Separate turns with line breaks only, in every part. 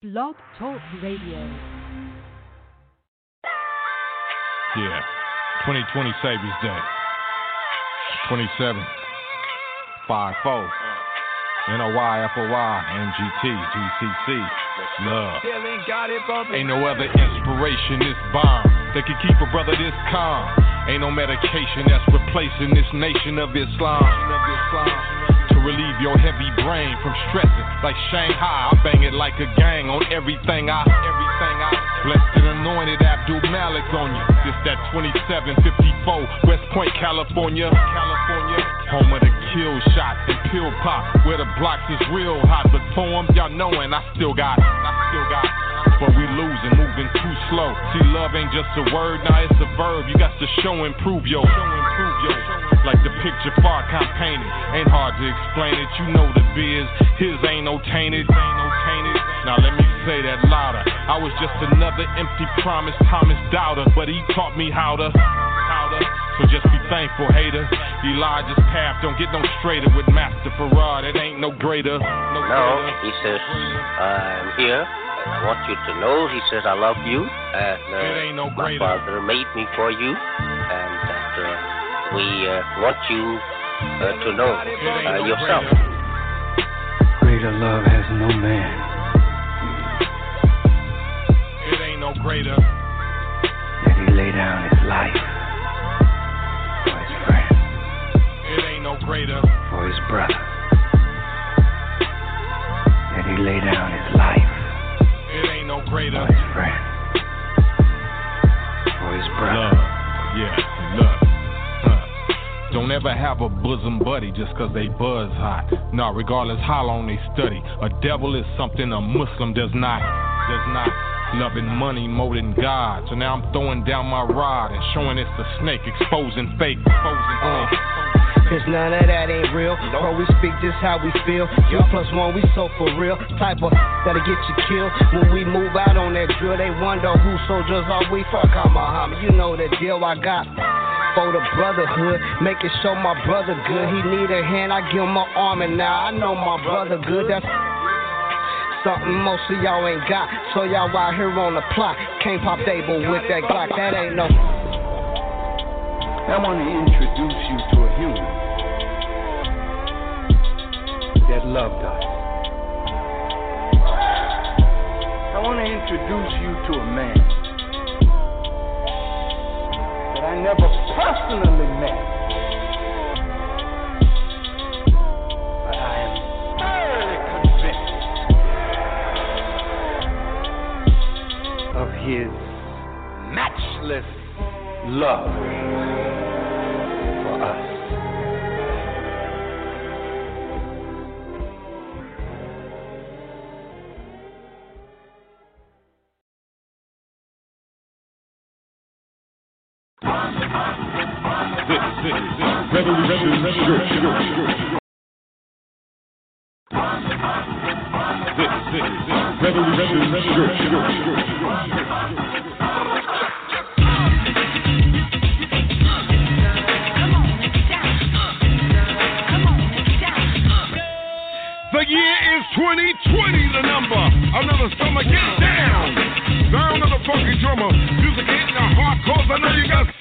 Blog Talk Radio.
Yeah. 2020 Savior's Day. 27. 5 4. NOI, FOI, Love. Ain't no other inspiration this bomb that can keep a brother this calm. Ain't no medication that's replacing this nation of Islam. Relieve your heavy brain from stressing like Shanghai, I bang it like a gang on everything I, everything I. Blessed and anointed Abdul Malik on you. This that 2754 West Point, California. California. Home of the kill shot and pill pop, where the blocks is real hot. But poems, y'all knowin' I still got, I still got. But we losing, moving too slow. See, love ain't just a word, now it's a verb. You got to show and prove yo. Show and prove yo. Like the picture Farrakhan painted. Ain't hard to explain it, you know the biz. His ain't no tainted, ain't no tainted. Now let me say that louder. I was just another empty promise, Thomas Doubter, but he taught me how to. How to. So just be thankful, hater. Elijah's path don't get no straighter with Master Farad. It ain't no greater. No,
No,
greater.
he says, I'm here. and I want you to know, he says, I love you. And uh,
It ain't no
my
greater.
father made me for you. And that we uh, want you uh, to know uh, yourself.
Greater love has no man.
It ain't no greater.
That he lay down his life for his friend,
It ain't no greater.
for his brother. That he lay down his life
It ain't no greater.
for his friend, for his brother.
Love. Yeah, love. Huh. Don't ever have a bosom buddy just cause they buzz hot. Nah, regardless how long they study. A devil is something a Muslim does not, does not. Loving money more than God. So now I'm throwing down my rod and showing it's a snake, exposing fake, exposing
Uh.
fake.
Cause none of that ain't real. Bro, we speak just how we feel. You plus one, we so for real. Type of that'll get you killed. When we move out on that drill, they wonder who soldiers are we. Fuck out Muhammad, you know the deal I got. For the brotherhood, making sure my brother good. He need a hand, I give him an arm, and now I know my brother good. That's something most of y'all ain't got. So y'all out here on the plot. Can't pop table with that Glock. That ain't no.
I want to introduce you to a human that loved us. I want to introduce you to a man I never personally met. But I am thoroughly convinced of his matchless love
drummer. Music hitting the cause I know you got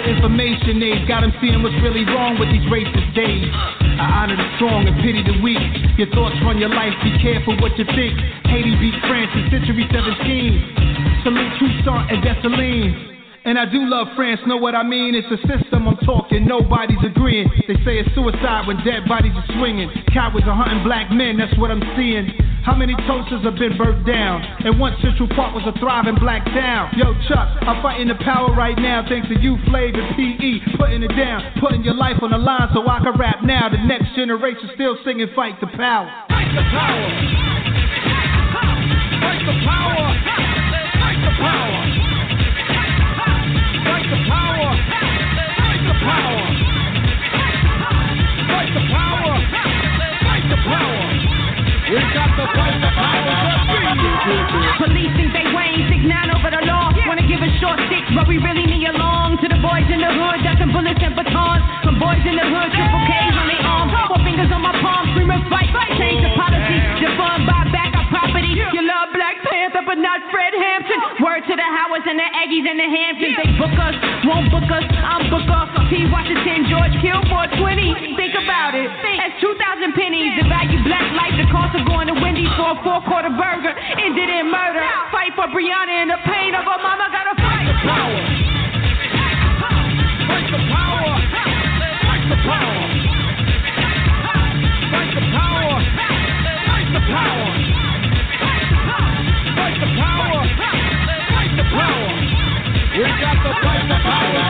The information age got them seeing what's really wrong with these racist days. I honor the strong and pity the weak. Your thoughts run your life, be careful what you think. Haiti beat France in century 17. Salute Toussaint and Dessalines. And I do love France, know what I mean? It's a system I'm talking, nobody's agreeing. They say it's suicide when dead bodies are swinging. Cowards are hunting black men, that's what I'm seeing. How many toasters have been burnt down? And once Central Park was a thriving black town. Yo, Chuck, I'm fighting the power right now thanks to you, Flav and PE. Putting it down, putting your life on the line so I can rap now. The next generation still singing Fight the Power.
Fight the power. Fight the power. Fight the power. Fight the power. Fight the power. Fight the power. Fight the power. We got to fight the power.
Police think they Wayne, six nine over the law. Wanna give a short stick, but we really need a long. To the boys in the hood, ducking bullets and batons. Some boys in the hood, triple K's on their arms. Four fingers on my palm, screaming fight. Change the policy, Aggies and the Hamptons. They book us, won't book us. I'm Booker. P. Washington, George Kilmore, 20. Think about it. That's 2,000 pennies. The value black life, the cost of going to Wendy's for a four quarter burger. Ended in murder. Fight for Breonna and the pain of her mama. Gotta fight the power.
Fight the power. Fight the power. Fight the power. Fight the power. Power. Fight the power. We got the fight the power.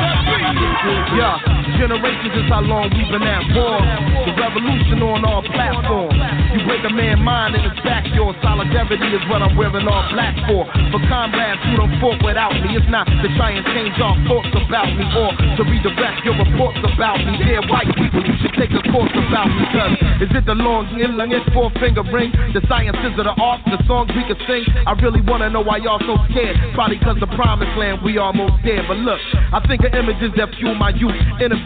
Yeah, generations is how long we've been at war. The revolution on all platforms. You break a man's mind and it's back your solidarity is what I'm wearing all black for. For comrades who don't fought without me, it's not to try and change our thoughts about me or to redirect your reports about me. Dear white people, you should take a course about me. Cause is it the long, long, four finger ring? The sciences of the art, the songs we can sing? I really wanna know why y'all so scared. Probably cause the promised land we almost there. But look, I think of images that fuel my youth.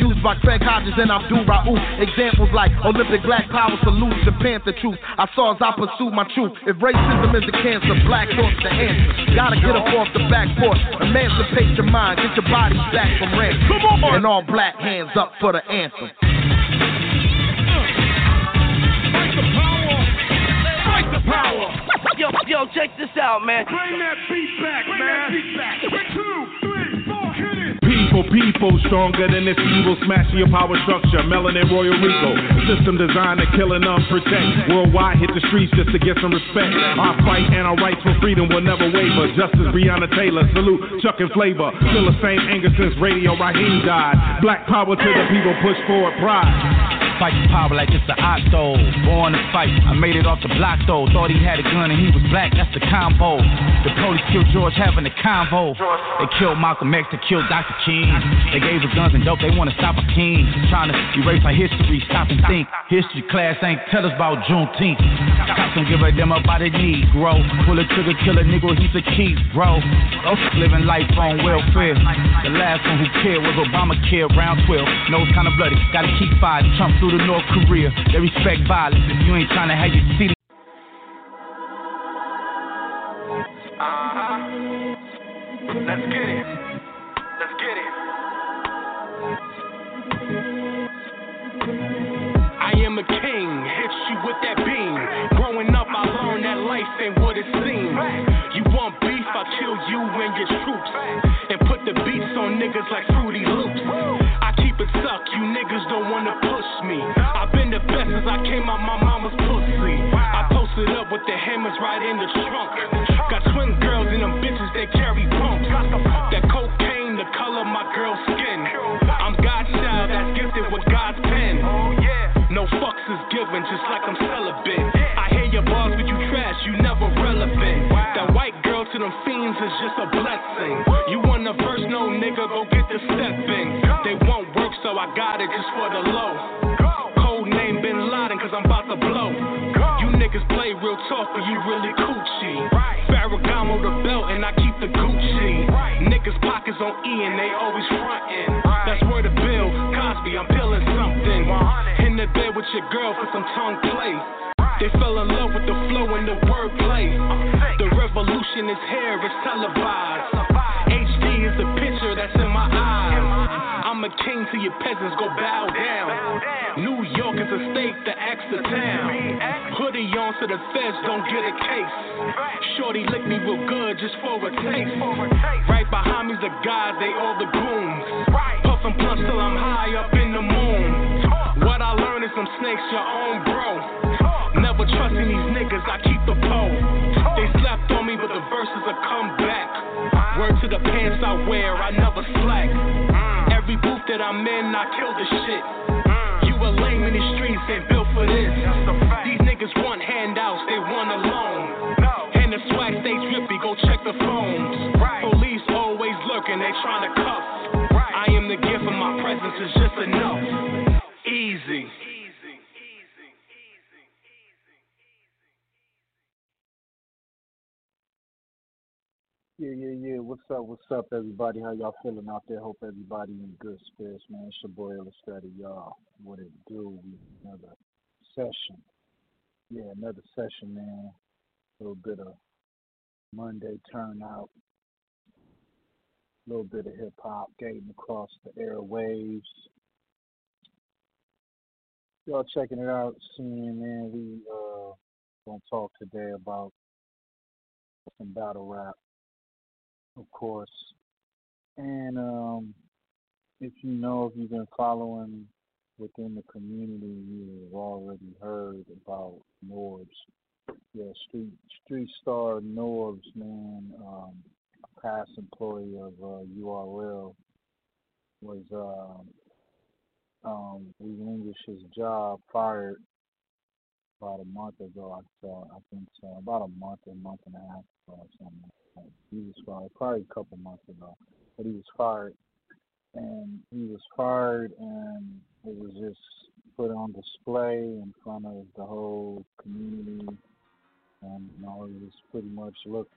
Interviews by Craig Hodges and Abdul Rauf. Examples like Olympic Black Power salutes and Panther Truth. I saw as I pursue my truth. If racism is a cancer, black thoughts the answer. Gotta get up off the back porch. Emancipate your mind. Get your body back from ransom. Come on. And all black hands up for the anthem.
Fight the power. Fight the power.
Yo, yo, check this out, man.
Bring that beat back, man. That beat back. Two,
People, people, stronger than this evil, smashing your power structure, melanin royal regal. System designed to kill and unprotect. Worldwide hit the streets just to get some respect. Our fight and our rights for freedom will never waver. Justice Breonna Taylor, salute Chuck and Flavor. Still the same anger since Radio Raheem died. Black power to the people, push forward pride.
Fight the power like it's the octo. Born to fight, I made it off the block though. Thought he had a gun and he was black, that's the combo. The police killed George having a convo. They killed Malcolm X to kill Dr. King. They gave us guns and dope, they wanna stop a king. Trying to erase our history, stop and think. History class ain't tell us about Juneteenth. Cops don't give a damn about a Negro. Pull a trigger, kill a nigga, he's a chief, bro. Us living life on welfare. The last one who cared was Obamacare, round 12. Nose kinda bloody, gotta keep fighting. Trump through to North Korea. They respect violence. If you ain't trying to have your city.
Uh-huh. Let's get it. I am a king, hit you with that beam. Growing up, I learned that life ain't what it seems. You want beef, I'll kill you and your troops. And put the beats on niggas like Fruity Loops. I keep it stuck, you niggas don't wanna push me. I've been the best since I came out my mama's pussy. I posted up with the hammers right in the trunk. Got twin girls and them bitches that carry pumps. That cocaine, the color of my girl's skin. I'm God's child that's gifted with God's pen. No fucks is given, just like I'm celibate. I hear your bars, but you trash, you never relevant. That white girl to them fiends is just a blessing. You want a verse, no nigga, go get the stepping. They won't so I got it just for the low. Code name Bin Laden, cause I'm about to blow. You niggas play real talk, but you really coochie. Ferragamo the belt, and I keep the Gucci. Niggas pockets on E, and they always frontin'. That's where the bill, Cosby, I'm peeling something. In the bed with your girl for some tongue play. They fell in love with the flow and the wordplay. The revolution is here, it's peasants, go bow down. New York is a state, the extra town. Hoodie on so the feds don't get a case. Shorty lick me real good just for a taste. Right behind me's the guys, they all the goons. Puffin' punch till I'm high up in the moon. What I learned is some snakes, your own bro. Never trusting these niggas, I keep the pole. They slept on me, but the verses are come back. Word to the pants I wear, I booth that I'm in, I kill the shit. You a lame in the streets, ain't built for this. These niggas want handouts, they want a loan. And the swag stay drippy, go check the phones. Police always lurking, they trying to
Yeah, yeah. What's up? What's up, everybody? How y'all feeling out there? Hope everybody in good spirits, man. It's your boy Illustrated, y'all. What it do? We another session. Yeah, another session, man. A little bit of Monday turnout. A little bit of hip hop getting across the airwaves. Y'all checking it out, seeing man, we uh gonna talk today about some battle rap, of course. And um if you know if you've been following within the community, you've already heard about Norbes. Yeah, Street Street Star Norbes, man, um, past employee of uh, URL, was uh, um, relinquished his job, fired about a month ago. I saw, I think so, about a month, a month and a half or something. He was fired probably a couple months ago, but he was fired, and he was fired, and it was just put on display in front of the whole community, and you know, it was pretty much looked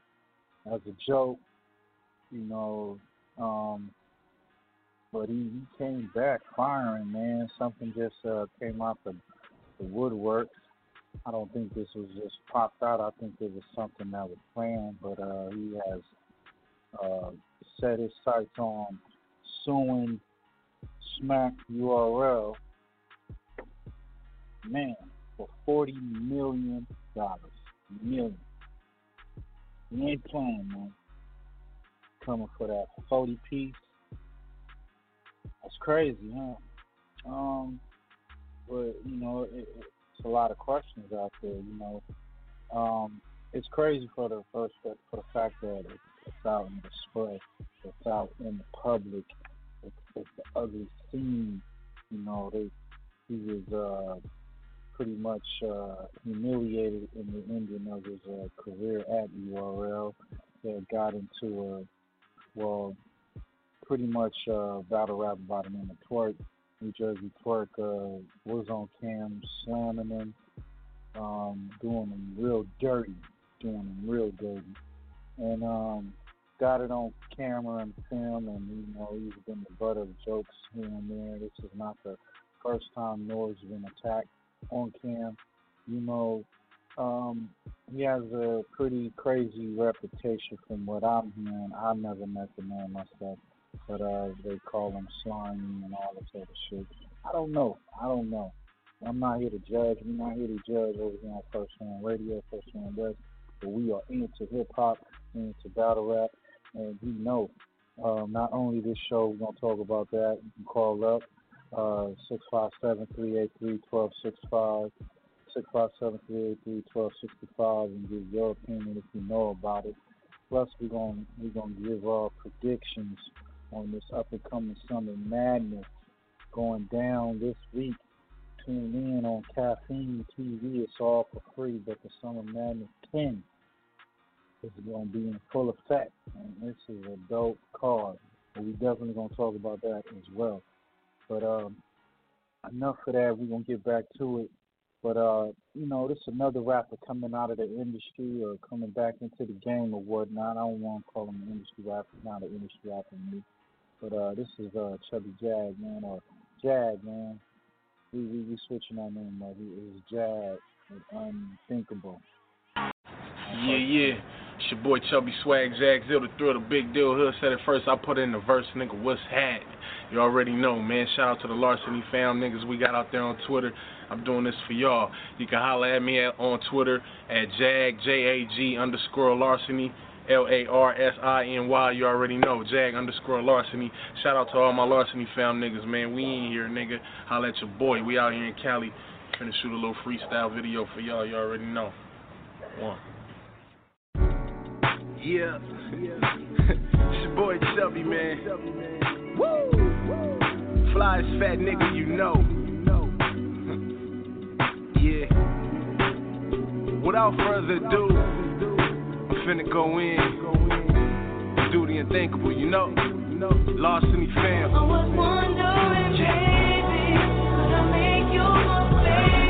as a joke you know. Um, but he, he came back firing, man. Something just uh, came out the, the woodwork. I don't think this was just popped out. I think it was something that was planned. But uh, he has uh, set his sights on suing Smack URL, man, for forty million dollars. Million. He ain't playing, man coming for that 40 piece. That's crazy, huh? Um, but you know, it, it's a lot of questions out there. You know, um, it's crazy for the first for the fact that it's out in the display, it's out in the public, it's, it's the ugly scene. You know, they he was uh, pretty much uh, humiliated in the ending of his uh, career at URL. That got into a well, pretty much uh, battle rap about him in the Twork. New Jersey Twork uh, was on cam slamming him, um, doing him real dirty, doing him real dirty. And um, got it on camera and film, and you know he's been the butt of jokes here and there. This is not the first time Noah's been attacked on cam. You know, um, he has a pretty crazy reputation from what I'm hearing. I never met the man myself, but uh, they call him slimy and all this other shit. I don't know. I don't know. I'm not here to judge. We're not here to judge over here on First Fam Radio, First Fam West, but we are into hip hop, into battle rap, and we know um, not only this show, we're going to talk about that. You can call up uh, 657 383 1265 six five seven three eight three twelve sixty five and give your opinion if you know about it. Plus, we're gonna we're gonna give our predictions on this up and coming Summer Madness going down this week. Tune in on Caffeine TV. It's all for free, but the Summer Madness 10 is going to be in full effect. And this is a dope card. And we definitely going to talk about that as well. But um, enough of that. We're going to get back to it. But uh, you know, this is another rapper coming out of the industry or coming back into the game or whatnot. I don't want to call him an industry rapper, not an industry rapper. But uh, this is uh, Chubby Jag, man, or Jag, man. We we, we switching our name up. Is Jag, unthinkable.
Yeah, yeah. It's your boy Chubby Swag, Jag Zill, the thrill, the big deal. Hood said it first. I put in the verse, nigga. What's hat? You already know, man. Shout out to the Larceny fam niggas we got out there on Twitter. I'm doing this for y'all. You can holler at me at, on Twitter at Jag, J-A-G underscore Larceny. L-A-R-S-I-N-Y, you already know, Jag underscore Larceny. Shout out to all my Larceny fam niggas, man. We in here, nigga. Holla at your boy. We out here in Cali. Finna shoot a little freestyle video for y'all. You already know. One.
Yeah. yeah. it's your boy Chubby, man. Woo! Flyest fat nigga you know. yeah. Without further ado, I'm finna go in. Do the unthinkable, you know? Fam.
I was wondering, baby, could I make you my baby?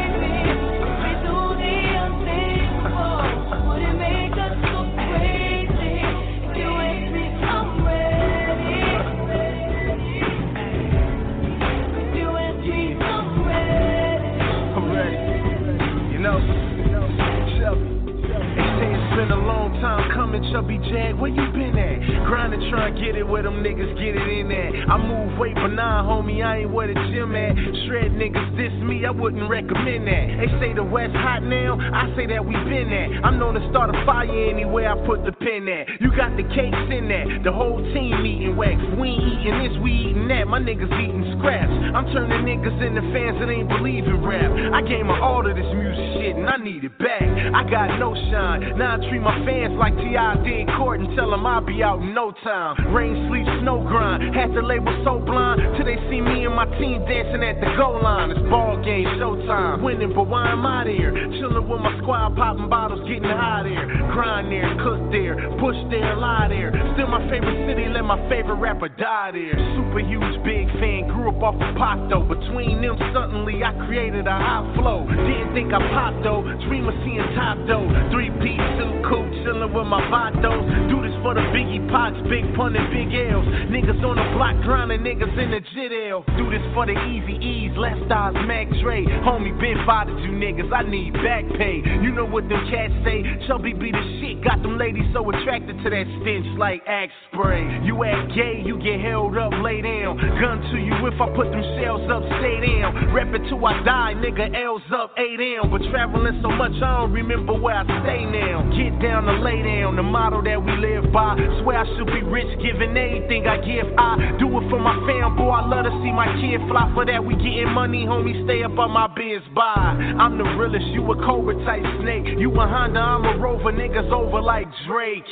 Chubby jag, where you been at? Grinding, trying to get it where them niggas get it in at. I move weight, but nah, homie, I ain't where the gym at. Shred niggas diss me, I wouldn't recommend that. They say the West hot now, I say that we been at. I'm known to start a fire anywhere I put the pin at. You got the cakes in that, the whole team eating wax. We ain't eating this, we eating that. My niggas eating scraps. I'm turning niggas into fans that ain't believe in rap. I gave my all to this music shit and I need it back. I got no shine. Now I treat my fans like T.I. did court and tell them I'll be out in no time. Rain, sleep, snow grind. Had the label so blind till they see me and my team dancing at the goal line. It's ball game, showtime. Winning, but why am I there? Chilling with my squad, popping bottles, getting high there. Grind there, cook there, push there, lie there. Still my favorite city, let my favorite rapper die there. Super huge, big fan, grew up off of pop though. Between them, suddenly I created a hot flow. Didn't think I popped though. Dream of seeing top though. Three piece suit, coupe, chilling with my vatos. Do this for the biggie pots, big pun and big L's. Niggas on the block grinding, niggas in the jit L. Do this for the Eazy-E's, left eyes, Mac Dre. Homie, been bothered you niggas, I need back pay. You know what them cats say? Chubby be the shit, got them ladies so attracted to that stench like axe spray. You act gay, you get held up, lay down. Gun to you if I put them shells up, stay down. Rep it till I die, nigga, L's up, 8 down. But traveling so much, I don't remember where I stay now. Get down to lay down, the motto that we live by. Swear I should be rich, giving anything I give. I do it for my fam, boy. I love to see my kid fly. For that, we getting money, homie. Stay up on my biz by. I'm the realest, you a Cobra type snake. You a Honda, I'm a Rover, niggas over like Drake.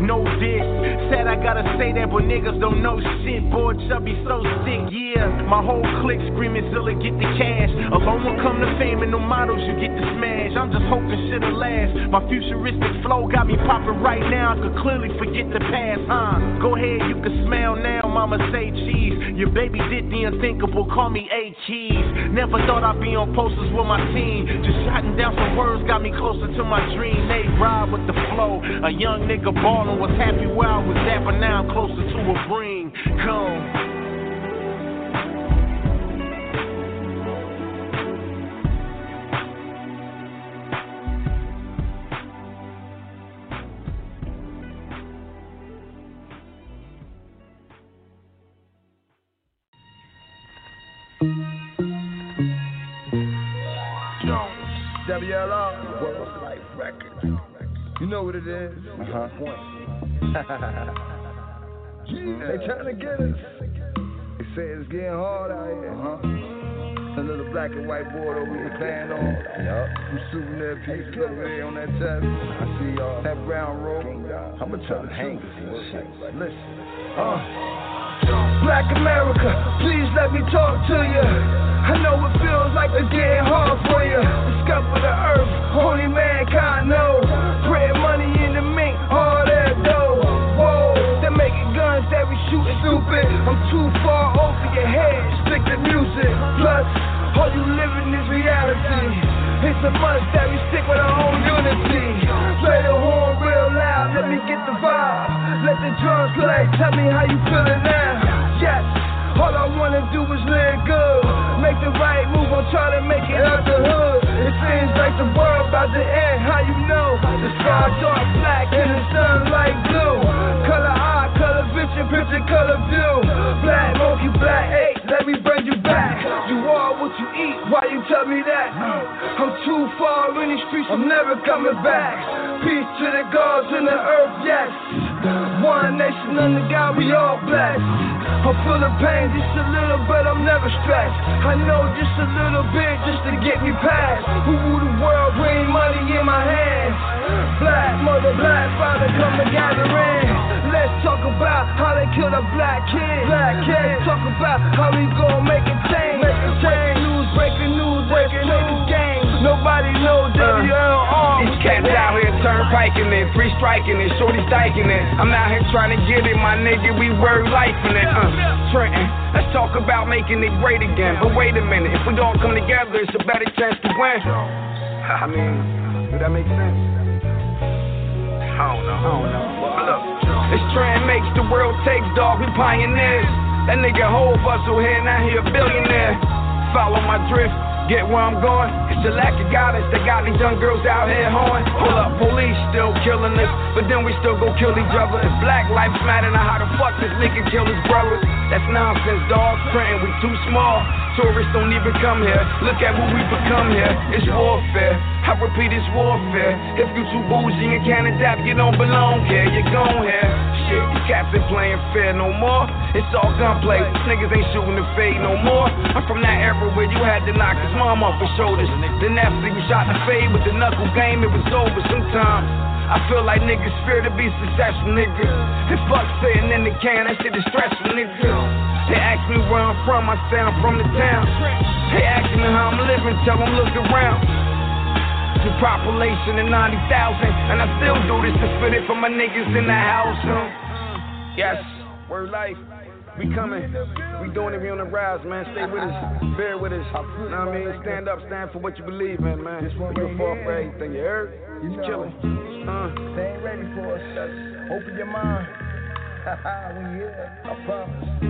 No diss, said I gotta say that, but niggas don't know shit. Boy, chubby so sick, yeah. My whole clique screaming Zilla, get the cash. Alone will come to fame and no models, you get the smash. I'm just hoping shit'll last. My futuristic flow got me popping right now. I could clearly forget the past, huh? Go ahead, you can smell now, mama say cheese. Your baby did the unthinkable, call me A Keys. Never thought I'd be on posters with my team. Just jotting down some words got me closer to my dream. They ride with the flow. A young nigga ballin' was happy where I was at, but now I'm closer to a ring. Come.
WLR, World Life Records. You know what it is? Uh huh. they trying to get us. They say it's getting hard out here. Uh-huh. A little black and white board over here playing on. Yup. Some souvenir pieces over there on that chest. I see y'all. That brown robe. I'ma try to hang this shit. Listen. Uh. Black America, please let me talk to you. I know it feels like it's getting hard for you. Discover the earth, only mankind knows. Putting money in the mink, all that dough. Whoa, they're making guns that we shooting stupid. I'm too far over your head, stick the music. Plus, all you living is reality. It's a must that we stick with our own unity. Play the horn real loud, let me get the vibe. Let the drums play, tell me how you feeling now. Trying to make it out the hood. It seems like the world about to end, how you know? The sky dark black and the sun light blue. Color eye, color vision, picture color view. Black monkey, black eight, let me bring you back. You are what you eat, why you tell me that? I'm too far in these streets, I'm never coming back. Peace to the gods and the earth, yes. One nation under God, we all blessed. I'm full of pain, just a little, but I'm never stressed. I know just a little bit, just to get me past. Who rule the world, bring money in my hands. Black mother, black father, come together in. Let's talk about how they killed a black kid. Black kid, talk about how we gon' make a change. Make a change. News, breaking news, breaking news. Game. Nobody knows WLR. Uh.
These cats out here turnpiking it, free striking it, shorty striking it. I'm out here trying to get it, my nigga. We word life in it. Uh, Trenton, let's talk about making it great again. But wait a minute, if we don't come together, it's a better chance to win. I mean, do that make sense? I don't know. I don't know. But look, this trend makes the world take, dog. We pioneers. That nigga whole bustle here, now he a billionaire. Follow my drift. Get where I'm going. It's the lack of guidance that got these young girls out here hoeing. Pull up police, still killing us, but then we still go kill each other. If black lives matter, now how the fuck this nigga kill his brothers? That's nonsense, dog. Printing, we too small. Tourists don't even come here. Look at what we become here. It's warfare. I repeat, it's warfare. If you too bougie and can't adapt, you don't belong here. You're gone here. Shit, you cats ain't playing fair no more. It's all gunplay. Niggas ain't shooting the fade no more. I'm from that era where you had to knock his mom off his shoulders. Then after you shot the fade with the knuckle game, it was over sometimes. I feel like niggas fear to be successful, nigga. And fuck sitting in the can, that shit is stressful, nigga. They ask me where I'm from, I say I'm from the town. They ask me how I'm living, tell them look around. The population of 90,000, and I still do this to fit it for my niggas in the house. huh? Yes, word life. We coming. We doing it. We on the rise, man. Stay with us. Bear with us. You know what I mean? Stand up. Stand for what you believe in, man. You fall for anything. You heard? You killing. Uh.
They ain't ready for us. Open your mind. when you hear, I promise.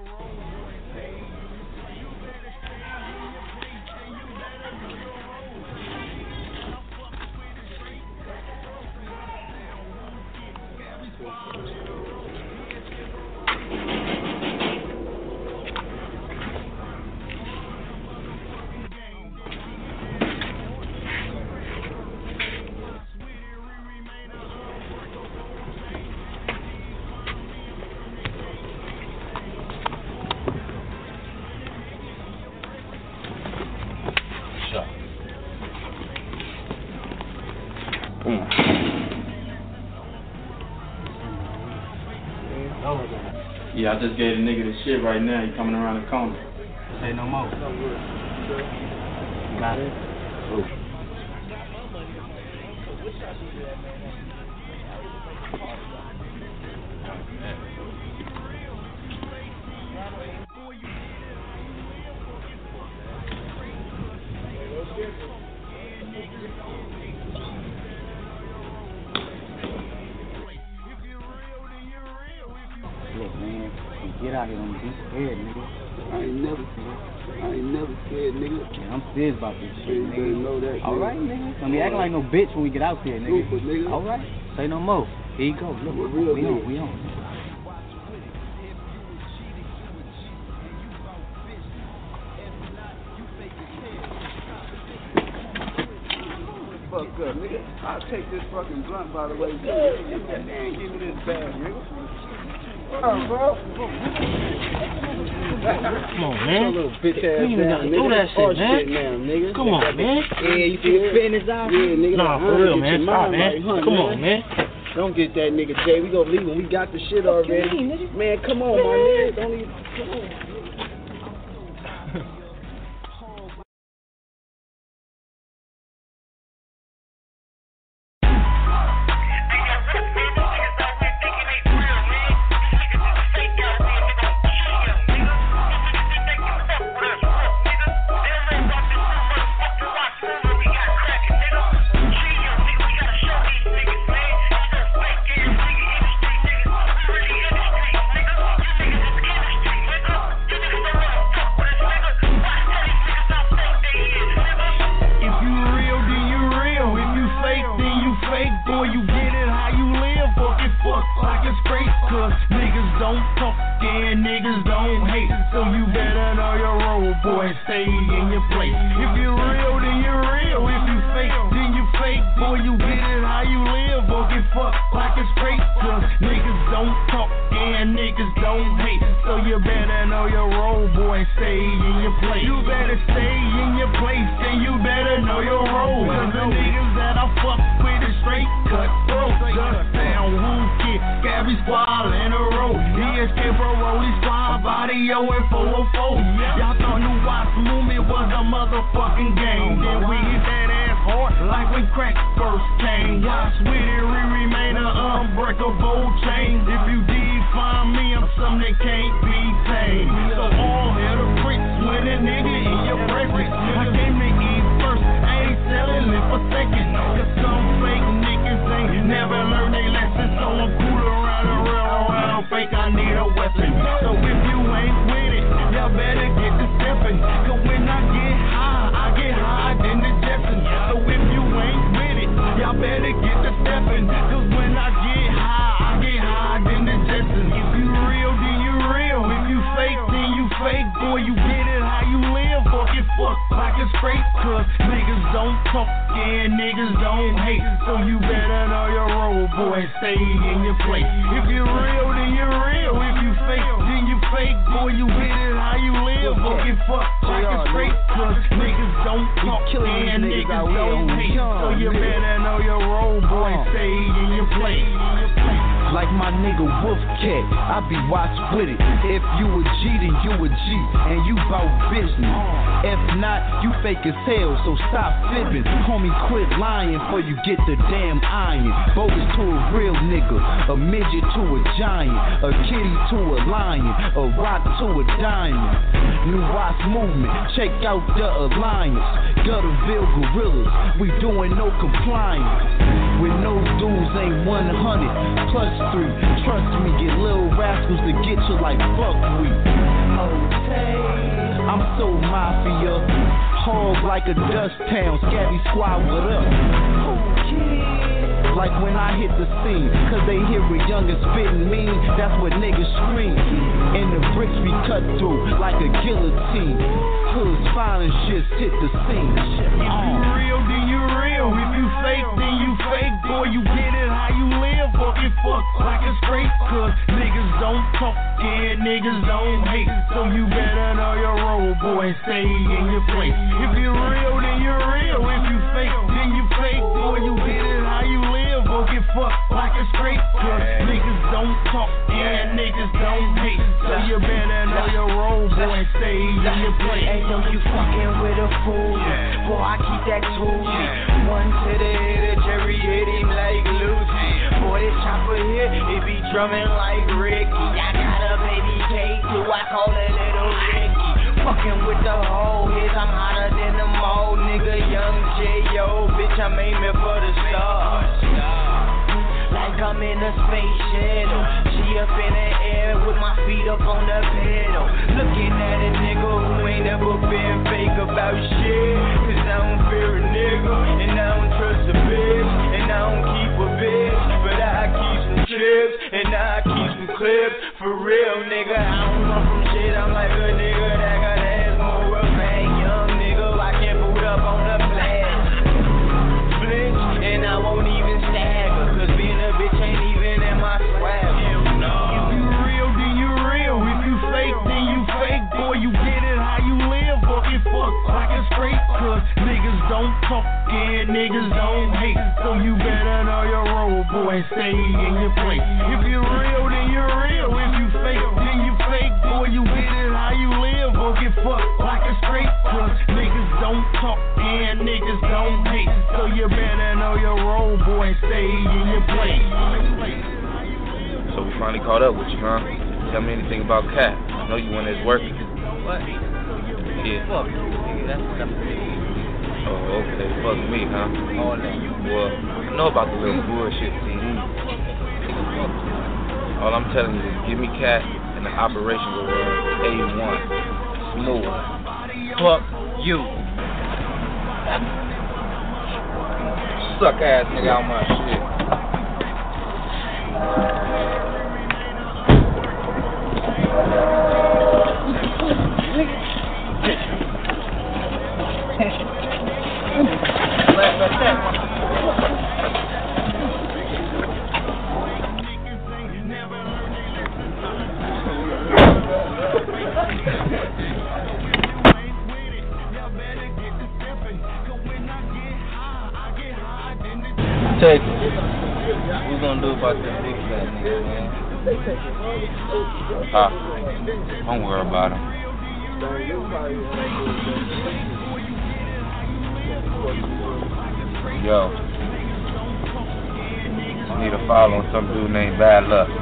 just gave the nigga the shit right now. He coming around the corner.
Say no more. Got it. Look, get out here, don't be scared, nigga.
I ain't never scared. I ain't never scared, nigga.
I'm serious about this shit,
You
nigga.
know that,
All
nigga.
right, nigga. Don't be acting like no bitch when we get out there, nigga.
Super, nigga.
All right. Say no more. Here you go. Look,
We're real
we on,
niggas.
we on.
Fuck up, nigga. I'll take this fucking blunt, by the way. Nigga, Give me that damn, give me this bag, nigga. Bro.
Come on, man.
Little bitch ass
You ain't
down,
gotta do that
That's our
shit, man.
now, nigga.
Come on, man.
Yeah, you
feel
feel
fitting this?
Yeah, nigga.
Nah, for real, man. Stop, man. Come on, man.
Don't get that nigga Jay. We gonna leave him. We got the shit already. Man, come on, my nigga. Don't even. Come on.
G, and you bout business. If not, you fake as hell, so stop fibbing. Homie, quit lying before you get the damn iron. Bogus to a real nigga, a midget to a giant, a kitty to a lion, a rock to a diamond. New Watts movement, check out the alliance. Gutterville gorillas, we doing no compliance. With no dudes ain't 100 plus three. Trust me, get little rascals to get you like fuck we. I'm so mafia, hog like a dust town. Scabby squad, what up? Like when I hit the scene, cause they hear a youngin' spittin' mean, that's what niggas scream. And the bricks be cut through like a guillotine. Hoods fine and shit hit the scene.
You uh. real, you real. If you fake, then you fake. Boy, you get it how you live. Or get fucked like a straight. Cause niggas don't talk and niggas don't hate. So you better know your role, boy. Stay in your place. If you real, then you real. If you fake, then you fake. Boy, you get it how you live. Or get fucked like a straight. Niggas don't talk and niggas don't hate. So you better know your role, boy. Stay in your place.
Hey, yo, you fucking with a fool. Boy, I keep that tool. One to the head of Jerry hit him like Lucy. Boy, this chopper here, it be drumming like Ricky. I got a baby cake, too, I call it little Ricky. Fucking with the whole hits, I'm hotter than the mall, nigga. Young J.O., bitch, I'm aiming for the stars. Like I'm in a space shuttle. She up in the air with my feet up on the pedal. Looking at a nigga who ain't never been fake about shit. Cause I don't fear a nigga, and I don't trust a bitch. And I don't keep a bitch, but I keep some chips, and I keep some clips. For real, nigga, I don't run from shit. I'm like a nigga that got ass more of a young nigga. I can boot up on the blast. Flinch, and I won't even stagger.
Live. Or fucked like a straight. Cause niggas don't talk and niggas don't hate. So you better know your role, boy. Stay in your place. If you real, then you real. If you fake, then you fake. Boy, you get it how you live. Or get fucked like a straight. Cause niggas don't talk and niggas don't hate. So you better know your role, boy. Stay in your place.
So we finally caught up with you, huh? Tell me anything about Cat. I know you when it's work.
What? Fuck, nigga, that's what I'm
Oh, okay. Fuck me, huh?
All that.
Well, I know about the little bullshit CD. All I'm telling you is give me Cat and the operation will run A1. Smooth.
Fuck you.
Suck ass nigga out my shit. Take What we gonna do about this big fat nigga, man? Ah, don't worry about him. Yo, need a follow on some dude named Bad Luck.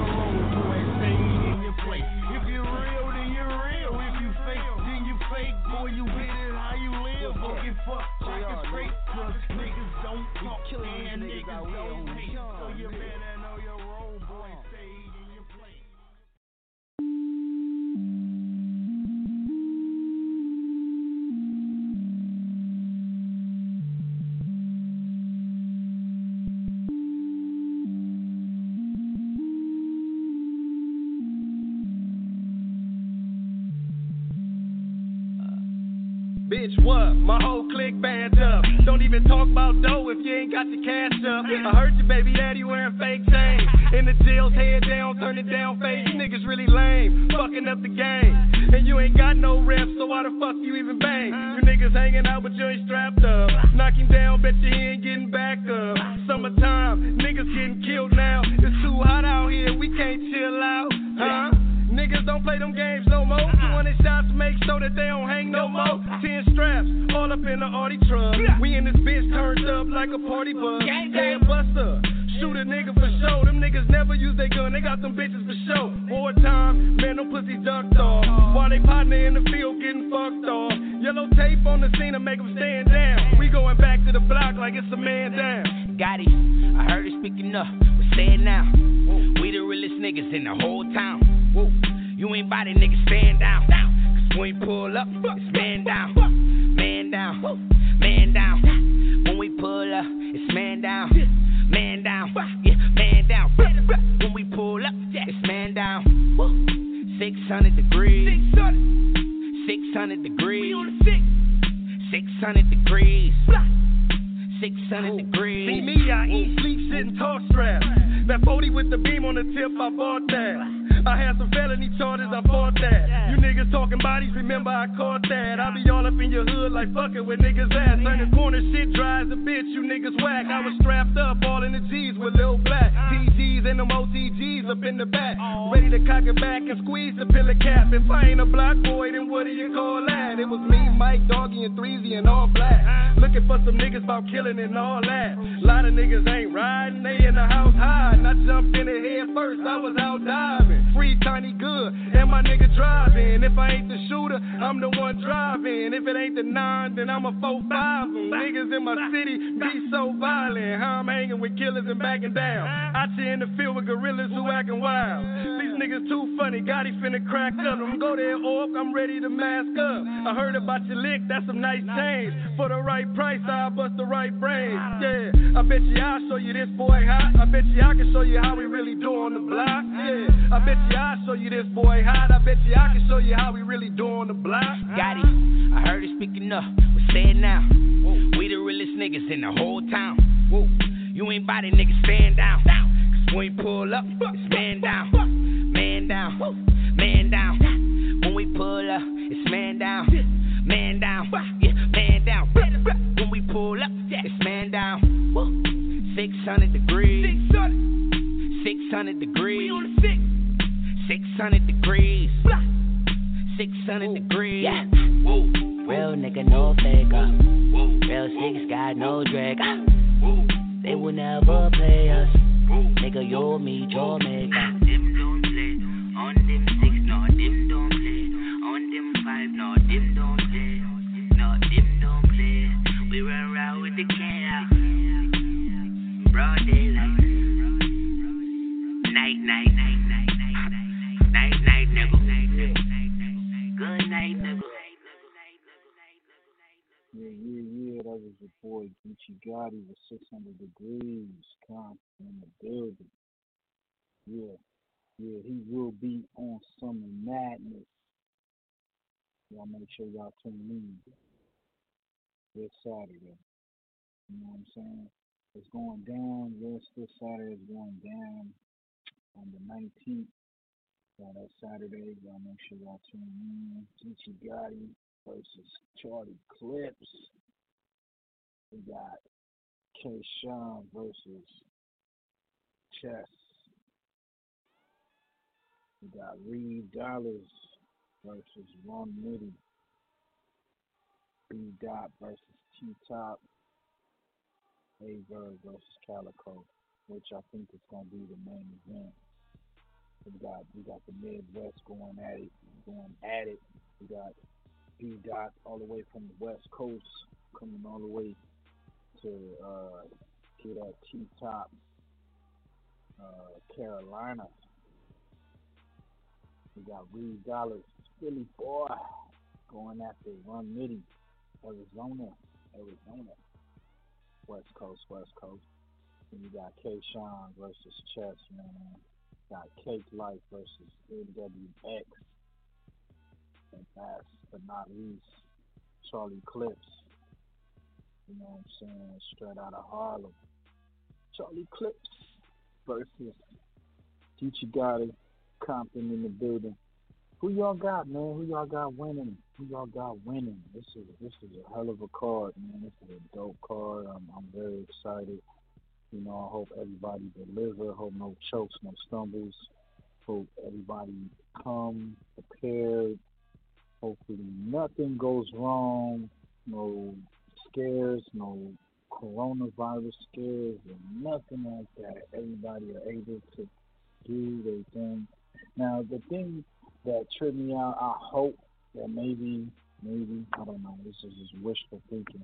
Got your cash up. I heard you, baby daddy, wearing fake chains. In the jails, head down, turning down face. Niggas really lame, fucking up the game. And you ain't got no reps, so why the fuck you even bang? You niggas hanging out, but you ain't strapped up. Knock him down, bet you he ain't getting back up. Summertime, niggas getting killed now. It's too hot out here, we can't chill out, don't play them games no more. Uh-huh. 200 shots, make sure that they don't hang no more. 10 straps, all up in the Audi truck. We in this bitch turned up like a party bus. Head buster. Shoot a nigga for show. Them niggas never use their gun, they got them bitches for show. War time, man, them pussies ducked off. While they partner in the field getting fucked off. Yellow tape on the scene to make them stand down. We going back to the block like it's a man down.
Got it. I heard it speaking up, but say it now. We the realest niggas in the whole town. You ain't body niggas stand down. Cause when we pull up, it's man down. Man down. Man down. When we pull up, it's man down. Man down. Yeah, man down. When we pull up, it's man down. 600 degrees. 600 degrees. 600 degrees. 600 degrees.
See me, I eat, sleep, sit, and talk strap. That 40 with the beam on the tip, I bought that. I had some felony charges, I bought that. You niggas talking bodies, remember I caught that. I be all up in your hood like fucking with niggas ass. Turning corner shit dry as a bitch, you niggas whack. I was strapped up, all in the G's with Lil Black. PGs and them OTGs up in the back. Ready to cock it back and squeeze the pillar cap. If I ain't a block boy, then what do you call that? It was me, Mike, Doggy, and Threezy and all black. Looking for some niggas about killing and all that. Lot of niggas ain't riding, they in the house hiding. I jumped in the head first, I was out diving. Free tiny good, and my nigga driving. If I ain't the shooter, I'm the one driving. If it ain't the nine, then I'm a four five. Niggas in my city be so violent. How I'm hanging with killers and backing down. Out here in the field with gorillas who acting wild. These niggas too funny, Gotti finna crack up. I'm go there, Orc, I'm ready to mask up. I heard about your lick, that's some nice change. For the right price, I'll bust the right brain. Yeah, I bet you I'll show you this boy hot. I bet you I can show you how we really do on the block. Yeah, I bet you I'll show you this boy hot. I bet you I can show you how we really do on the block.
Got it. I heard it speaking up, but say it now. We the realest niggas in the whole town. Woo. You ain't body niggas stand down. Cause when we pull up, it's man down. Man down. Man down. When we pull up, it's man down. Man down. Yeah, man down. When we pull up, it's man down. Woo. 600 degrees. 600 degrees. 600 degrees. 600 degrees. Yeah. Real nigga, no faker. Uh. Real six got no drag. Uh. They will never play us. Nigga, you'll meet your maker.
Them don't play on them six, no, them don't play on them five, no, them don't
boy Geechi Gotti with 600 degrees. Come in the building. Yeah, yeah. He will be on Summer Madness. Y'all make sure y'all tune in this Saturday. You know what I'm saying? It's going down. Yes, this Saturday is going down on the 19th. So that's Saturday. Y'all make sure y'all tune in. Geechi Gotti versus Charlie Clips. We got K. Sean versus Chess. We got Reed Dollaz versus Rum Nitty. B Dot versus T Top. Aye Verb versus Calico, which I think is gonna be the main event. We got we got the Midwest going at it, going at it. We got B Dot all the way from the West Coast coming all the way to uh, get at T Top, uh, Carolina. We got Reed Dollaz, Philly boy, going after Rum Nitty, Arizona, Arizona, West Coast, West Coast. And you got K. Sean versus Chess, man. Got Cake Life versus NWX. And last but not least, Charlie Clips. You know what I'm saying? Straight out of Harlem. Charlie Clips versus Future Gotti, Compton in the building. Who y'all got, man? Who y'all got winning? Who y'all got winning? This is this is a hell of a card, man. This is a dope card. I'm I'm very excited. You know, I hope everybody deliver. Hope no chokes, no stumbles. Hope everybody come prepared. Hopefully nothing goes wrong. No scares, no coronavirus scares, and nothing like that. Everybody are able to do their thing. Now, the thing that tripped me out, I hope that maybe, maybe, I don't know, this is just wishful thinking.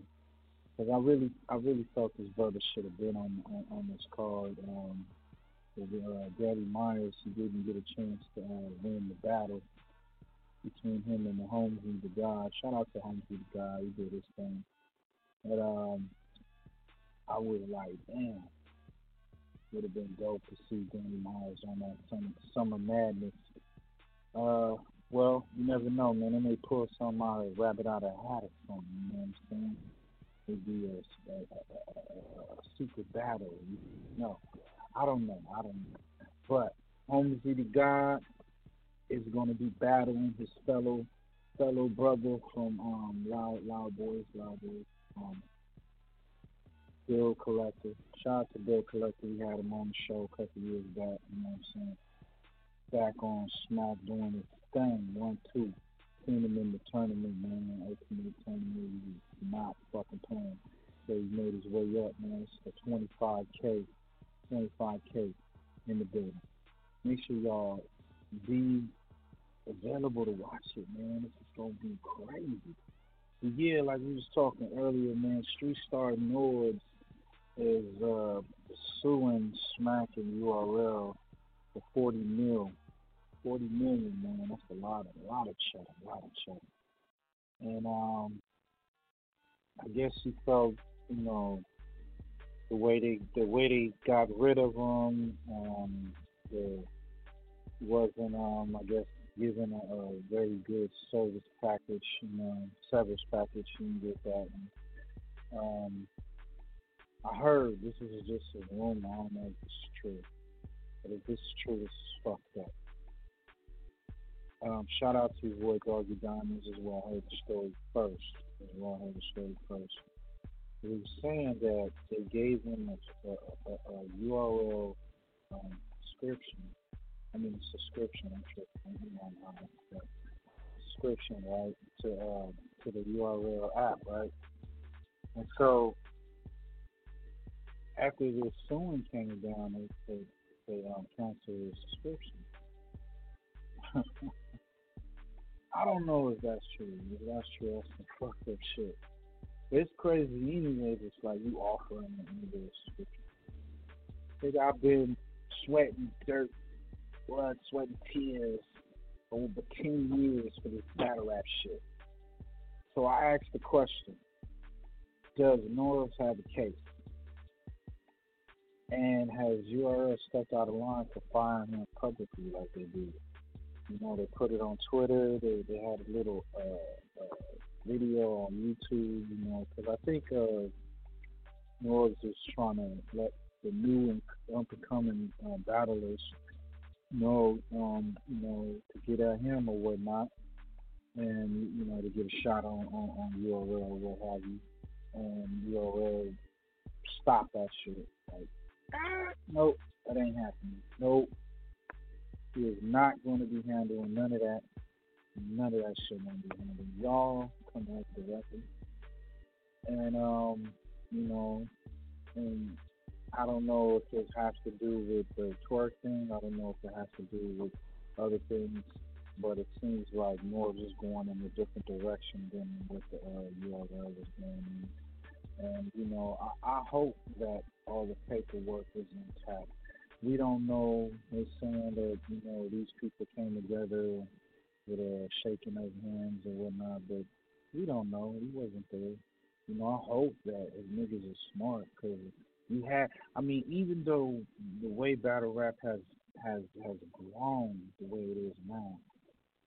Because I really, I really felt this brother should have been on, on, on this card. Um, with, uh, Danny Myers, he didn't get a chance to uh, win the battle between him and the Holmesy the God. Shout out to Holmesy the God, he did his thing. But um, I was like, damn, would have been dope to see Danny Myers on that summer, summer madness. Uh, well, you never know, man. They may pull something out, a rabbit out of hat or something. You know what I'm saying? It'd be a, a, a, a super battle. You know, I don't know. I don't know. But Holmesy the God is going to be battling his fellow fellow brother from um Loud Loud Boys, Loud Boys, um, Bill Collector. Shout out to Bill Collector. We had him on the show a couple years back. You know what I'm saying? Back on Smack doing his thing. One two. Seen him in the tournament, man. Ultimate tournament. He's not fucking playing. So he made his way up, man. It's a 25k, 25k in the building. Make sure y'all be available to watch it, man. This is gonna be crazy. Yeah, like we was talking earlier, man. Street Star Norbes is uh, suing Smack and URL for 40 mil. 40 million, man. That's a lot, a lot of check, a lot of check. And um, I guess he felt, you know, the way they the way they got rid of him, um, the wasn't um, I guess given a, a very good service package, you know, service package. You can get that. And, um, I heard this is just a rumor. I don't know if this is true, but if this is true, this is fucked up. Um, shout out to your boy Doggy Diamonds as well. I heard the story first. As well, I heard the story first. He was saying that they gave him a, a, a, a URL um, description. I mean, subscription. I'm sure. Subscription, right, to uh, to the URL app, right? And so after this suing came down, they they, they um, canceled his subscription. I don't know if that's true. If that's true, that's some fucked up shit. It's crazy anyways. It's like you offering an English subscription. I've been sweating dirt, blood, sweat, and tears over 10 years for this battle rap shit. So I asked the question Does Norbes have a case? And has URL stepped out of line for firing him publicly like they did? You know, they put it on Twitter. They they had a little uh, uh, video on YouTube. You know, because I think uh, Norbes is trying to let the new and up and coming uh, battlers know, um, you know, to get at him or whatnot, and you know, to get a shot on on, on URL or what have you, and URL stop that shit. Like, ah, nope, that ain't happening. Nope. He is not going to be handling none of that. None of that shit going to be handled. Y'all come back directly. And, um, you know, and I don't know if it has to do with the twerk. I don't know if it has to do with other things. But it seems like Norbes is going in a different direction than what the uh, URL is going in. And, you know, I, I hope that all the paperwork is intact we don't know. They're saying that you know these people came together with a shaking of hands or whatnot, but we don't know. He wasn't there. You know, I hope that his niggas are smart because you had. I mean, even though the way battle rap has has has grown the way it is now,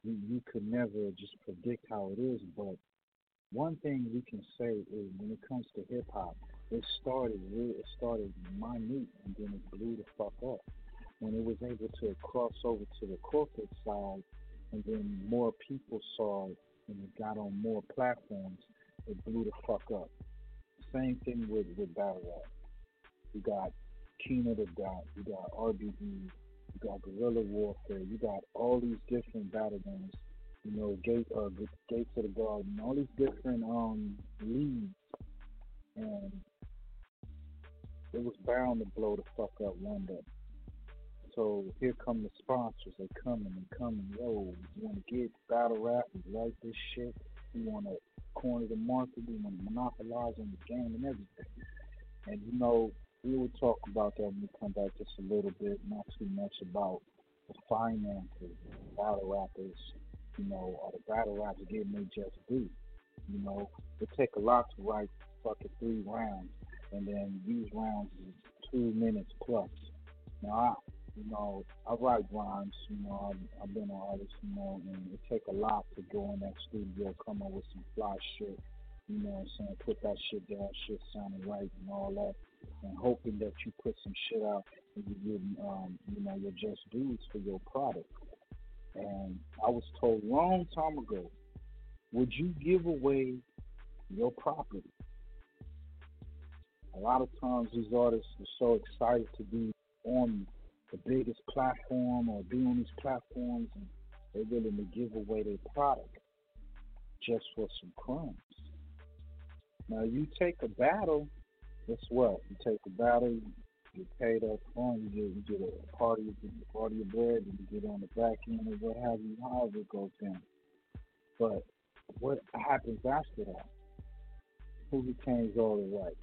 you could never just predict how it is. But one thing we can say is when it comes to hip hop, it started it started minute and then it blew the fuck up. When it was able to cross over to the corporate side, and then more people saw it and it got on more platforms, it blew the fuck up. Same thing with with battle rap. You got King of the Dot, you got RBE, you got Guerrilla Warfare, you got all these different battle games. You know, Gate uh, Gates of the Garden, all these different um leagues, and it was bound to blow the fuck up one day. So here come the sponsors. They coming and coming. Yo, you want to get battle rap? You like this shit? You want to corner the market? You want to monopolize on the game and everything? And you know, we will talk about that when we come back just a little bit. Not too much about the finances, battle rappers. You know, or the battle rappers getting they just due. You know, it take a lot to write fucking three rounds, and then these rounds is two minutes plus. Now, I, you know, I write rhymes. You know, I've, I've been an artist. You know, and it take a lot to go in that studio, come up with some fly shit. You know what I'm saying? Put that shit down, shit sounding right and all that, and hoping that you put some shit out and you give, um, you know, your just dues for your product. And I was told long time ago, would you give away your property? A lot of times these artists are so excited to be on the biggest platform or be on these platforms and they're willing to give away their product just for some crumbs. Now you take a battle, guess what? You take a battle, you get paid up front, you get you get a part of your part of your bread, and you get on the back end or what have you, however it goes down. But what happens after that? Who retains all the rights?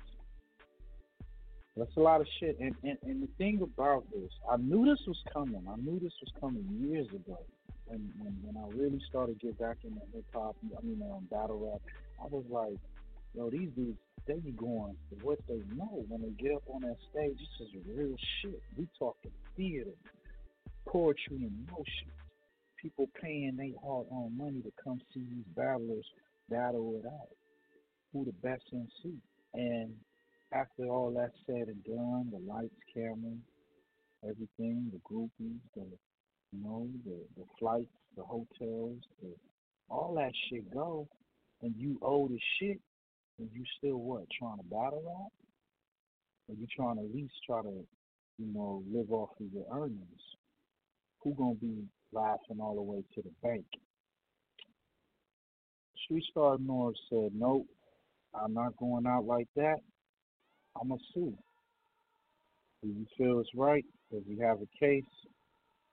That's a lot of shit. And, and and the thing about this, I knew this was coming. I knew this was coming years ago. When when, when I really started get back into hip hop, I mean um, battle rap, I was like, yo, these dudes, they be going for what they know. When they get up on that stage, this is real shit. We talking theater, poetry in motion. People paying their hard-earned money to come see these battlers battle it out. Who the best MC? And after all that's said and done, the lights, camera, everything, the groupies, the you know, the the flights, the hotels, the all that shit go, and you owe the shit, and you still what trying to battle rap, or you trying to at least try to, you know, live off of your earnings? Who gonna be laughing all the way to the bank? Street Star Norbes said, "Nope, I'm not going out like that. I'm gonna sue. Do you feel it's right? Does he have a case?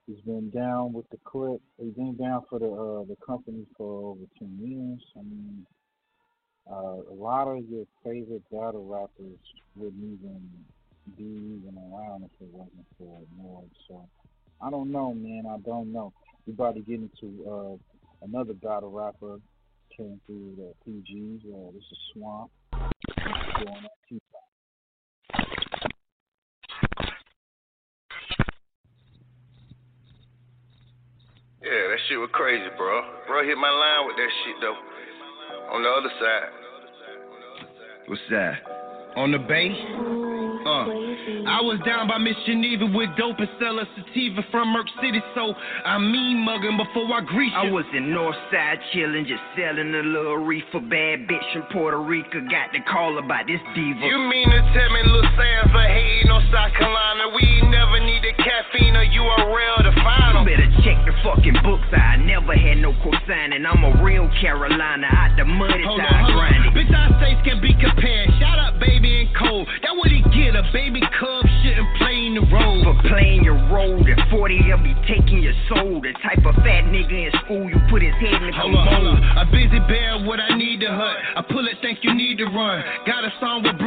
He's been down with the clip. He's been down for the uh, the company for over ten years. I mean, uh, a lot of your favorite battle rappers wouldn't even be even around if it wasn't for Norbes. So I don't know, man. I don't know. We about to get into uh, another battle rapper came through the PGs. Uh, this is Swamp.
Yeah, that shit was crazy, bro. Bro hit my line with that shit though. On the other side.
What's that? On the bay? Uh, I was down by Miss Geneva with dope and selling sativa from Merc City, so I mean mugging before I grease
I
you.
was in Northside chillin', just selling a little reefer. Bad bitch from Puerto Rico got the call about this diva.
You mean to tell me Lil Sam for hating on
fucking books. I never had no cosigning. I'm a real Carolina out the mud. It's I grind it.
Bitch, our states can be compared. Shout out, baby, and Cole. That what he get. A baby cub shouldn't play in the road.
For playing your role, the 40 will be taking your soul. The type of fat nigga in school, you put his head in the
Hold on, hold on. A busy bear, what I need to hut. I pull it, think you need to run. Got a song with and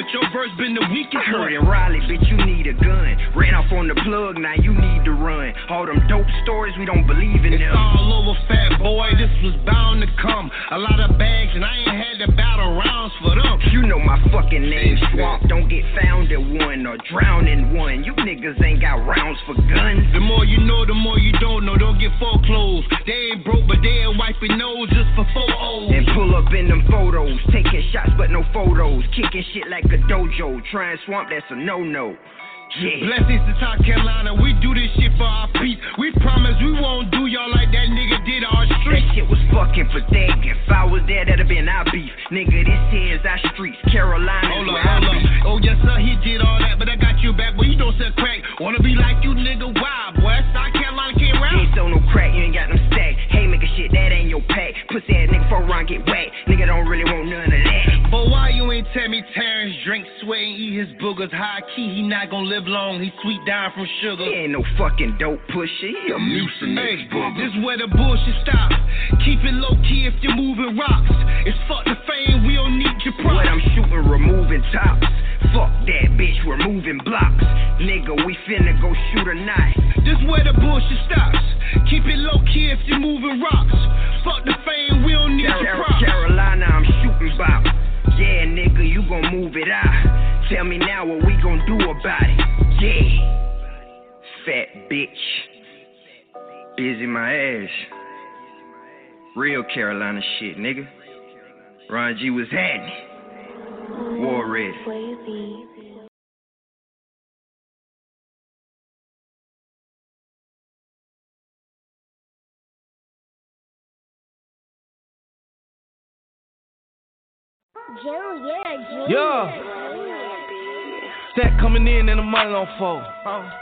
but your verse been the weakest
I heard in Raleigh, bitch, you need a gun. Ran off on the plug, now you need to run. All them dope stories, we don't believe in
It's
them.
all over, fat boy. This was bound to come. A lot of bags, and I ain't had to battle rounds for them.
You know my fucking name, Swamp. Don't get found at one or drown in one. You niggas ain't got rounds for guns.
The more you know, the more you don't know. Don't get foreclosed. They ain't broke, but they ain't wiping nose just for four O's.
And pull up in them photos, taking shots but no photos. Kicking shit like a dojo. Trying swamp, that's a no no. Yeah.
Blessings to South Carolina, we do this shit for our peace. We promise we won't do y'all like that nigga did our street.
That shit was fucking pathetic. If I was there, that'd've been our beef. Nigga, this here is our streets. Carolina
Hold up, hold up. Oh, yes, sir, he did all that, but I got you back. Boy, you don't sell crack. Wanna be like you, nigga, why, Carolina can't
You
rap.
ain't sell no crack, you ain't got no stack. Hey, make a shit, that ain't your pack. Pussy ass nigga, for run get whacked. Nigga don't really want none of that.
But why you ain't tell me Terrence drink, sweat, and eat his boogers? High key, he not gonna live long. He sweet down from sugar.
He ain't no fucking dope pusher. He a mucin
Hey, this where the bullshit stop. Keep it low key if you're moving rocks. It's fuck the fame, we don't need your props.
What I'm shooting, removing tops. Fuck that bitch, we're moving blocks. Nigga, we finna go shoot a night.
This where the bullshit stops. Keep it low key if you're moving rocks. Fuck the fame, we don't need
Car-
your props.
Carolina, I'm shooting bop. Yeah, nigga, you gon' move it out. Tell me now what we gon' do about it. Yeah. Fat bitch. Busy my ass. Real Carolina shit, nigga. Ron G was happening. War ready.
Jill, yeah, Jill.
Yeah. Stack coming in and the money on fold.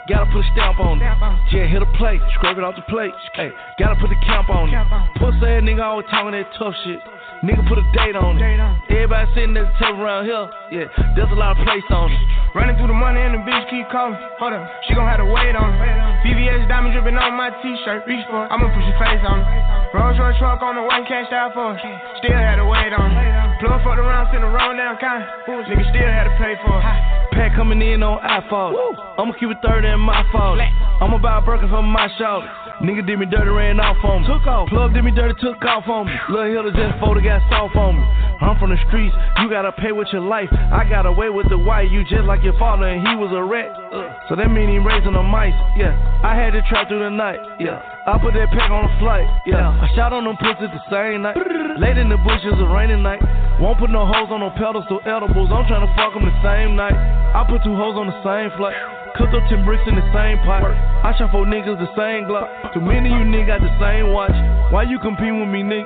Gotta put a stamp on it. Yeah, hit a plate, scrape it off the plate. Hey, gotta put the camp on it. Pussy ass nigga always talking that tough shit. Nigga put a date on it. Everybody sitting at the table around here. Yeah, there's a lot of place on it.
Running through the money and the bitch keep calling. Hold up, she gon' have to wait on it. VVS diamond dripping on my t-shirt. Reach for it, I'ma push your face on it. Rolls Royce truck on the one cashed out for it. Still had to wait on it. Plug fucked around, the wrong down kind. Nigga still had to pay for it.
Pack coming in on iPhone. I'ma keep it 30 in my fault. I'ma buy a Birkin for my shoulder. Nigga did me dirty, ran off on me. Took off. Plug did me dirty, took off on me. Lil' Hilda just folded, got soft on me. I'm from the streets, you gotta pay with your life. I got away with the white, you just like your father, and he was a rat. Uh, so that mean he raising the mice. Yeah, I had to try through the night. Yeah, I put that pack on a flight. Yeah, I shot on them pussies the same night. Late in the bushes, a rainy night. Won't put no hoes on no pedestals, edibles. I'm trying to fuck them the same night. I put two hoes on the same flight. Cooked up 10 bricks in the same pot. I shot four niggas the same Glock. Too many you niggas got the same watch. Why you compete with me, nigga?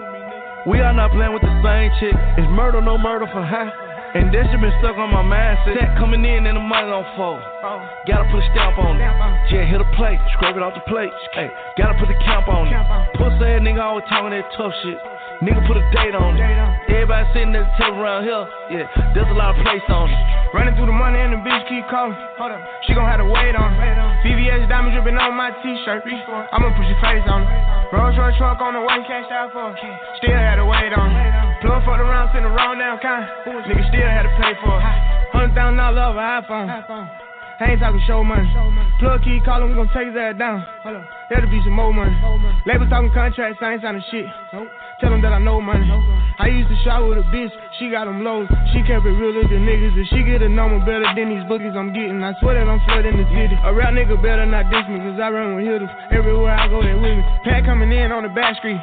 We are not playing with the same chick. It's murder, no murder for high. And that shit been stuck on my mindset. Set coming in and the money on fold. Gotta put a stamp on it. Yeah, hit a plate, scrape it off the plate. Hey, gotta put the camp on it. Pussy ass nigga always talking that tough shit. Nigga put a date on it. Everybody sitting at the table around here. Yeah, there's a lot of place on it.
Running through the money and the bitch keep calling. Hold up, she gon' have to wait on it. VVS diamond dripping on my t-shirt. Reach for it, I'ma put your face on it. Rolls Royce truck on the way, cashed out for it. Still had to wait on it. Plug fucked around, send the wrong down kind. Nigga still had to pay for it. Hundred thousand dollars over iPhone. I ain't talking show money. Plug key calling, we gon' take his ass down. Hold up, there'll be some more money. Label talking contracts, I ain't signing shit. Tell them that I know money. I used to shop with a bitch, she got them lows. She kept it real with the niggas. If she get a number better than these bookies I'm getting, I swear that I'm flooding the city. A rap nigga better not diss me, cause I run with hitters. Everywhere I go, they with me. Pat coming in on the back street.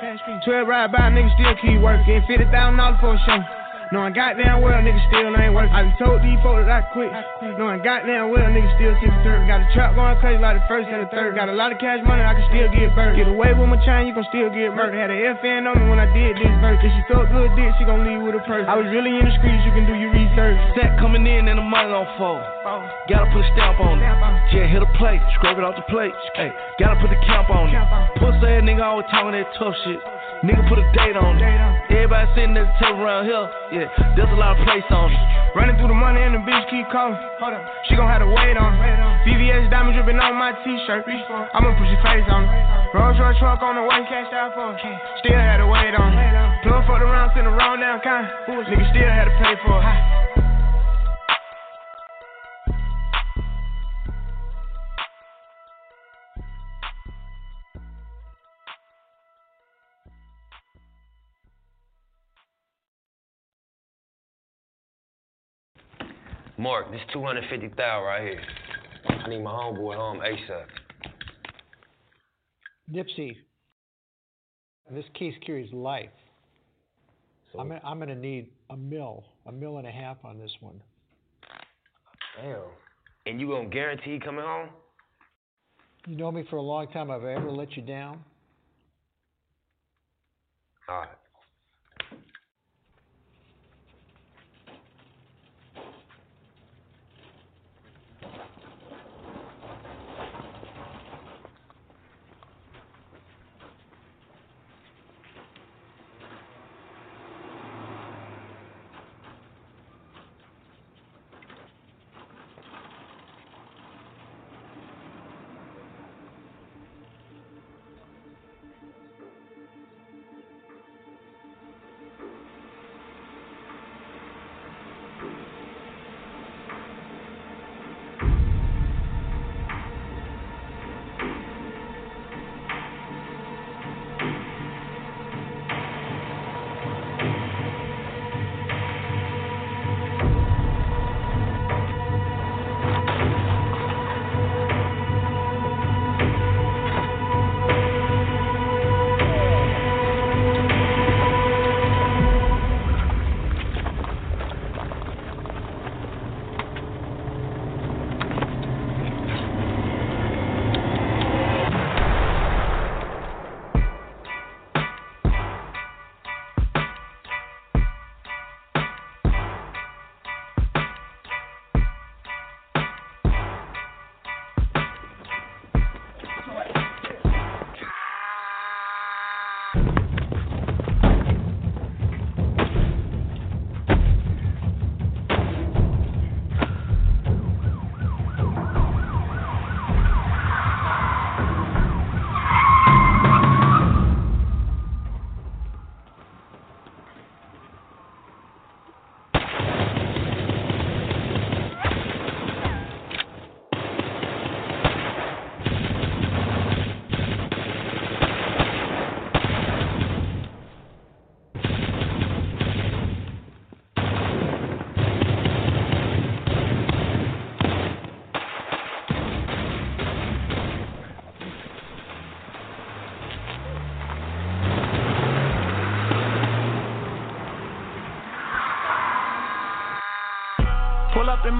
12 ride by, niggas still keep working. $50,000 for a show. Knowing goddamn well niggas still ain't working. I done told these folks that I quit. Knowing goddamn well niggas still six third. Got a trap going crazy like the first and the third. Got a lot of cash money, I can still get burned. Get away with my chain, you can still get murdered. Had a FN on me when I did this verse. If she thought good dick, she gon' leave with a purse. I was really in the streets, you can do your research.
Set coming in and the money on fold. Gotta put a stamp on it. Yeah, hit a plate, scrape it off the plate. Hey, gotta put the camp on it. Pussy ass nigga always talking that tough shit. Nigga put a date on it. Everybody sitting at the table around here. Yeah, there's a lot of place on it.
Running through the money and the bitch keep calling. Hold up, she gon' have to wait on it. VVS diamond dripping on my t-shirt. I'ma push your face on it. Rolls Royce truck on the one cashed out for it. Still had to wait on it. Plug fucked around, send the wrong down kind. Nigga still had to pay for it.
Mark, this 250 thou right here. I need my homeboy home ASAP.
Nipsey, this case carries life. I'm gonna, I'm gonna need a mill, a mill and a half on this one.
Damn. And you gonna guarantee coming home?
You know me for a long time. Have I ever let you down?
All right.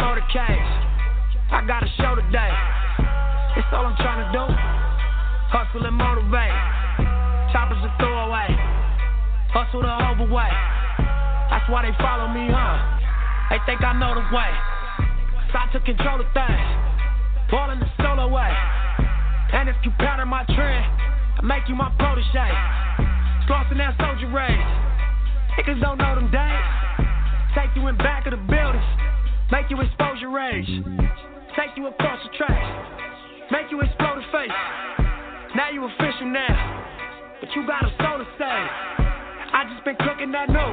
Motorcades. I got a show today. It's all I'm trying to do. Hustle and motivate. Choppers a throwaway. Hustle the overweight. That's why they follow me, huh? They think I know the way. So I took control of things. Ball in the solo way. And if you pattern my trend, I make you my protege. Slaughter that soldier race. Niggas don't know them days. Take you in back of the buildings. Make you expose your rage. Take you across the tracks. Make you explode the face. Now you official now. But you got a soul to save. I just been cooking that new.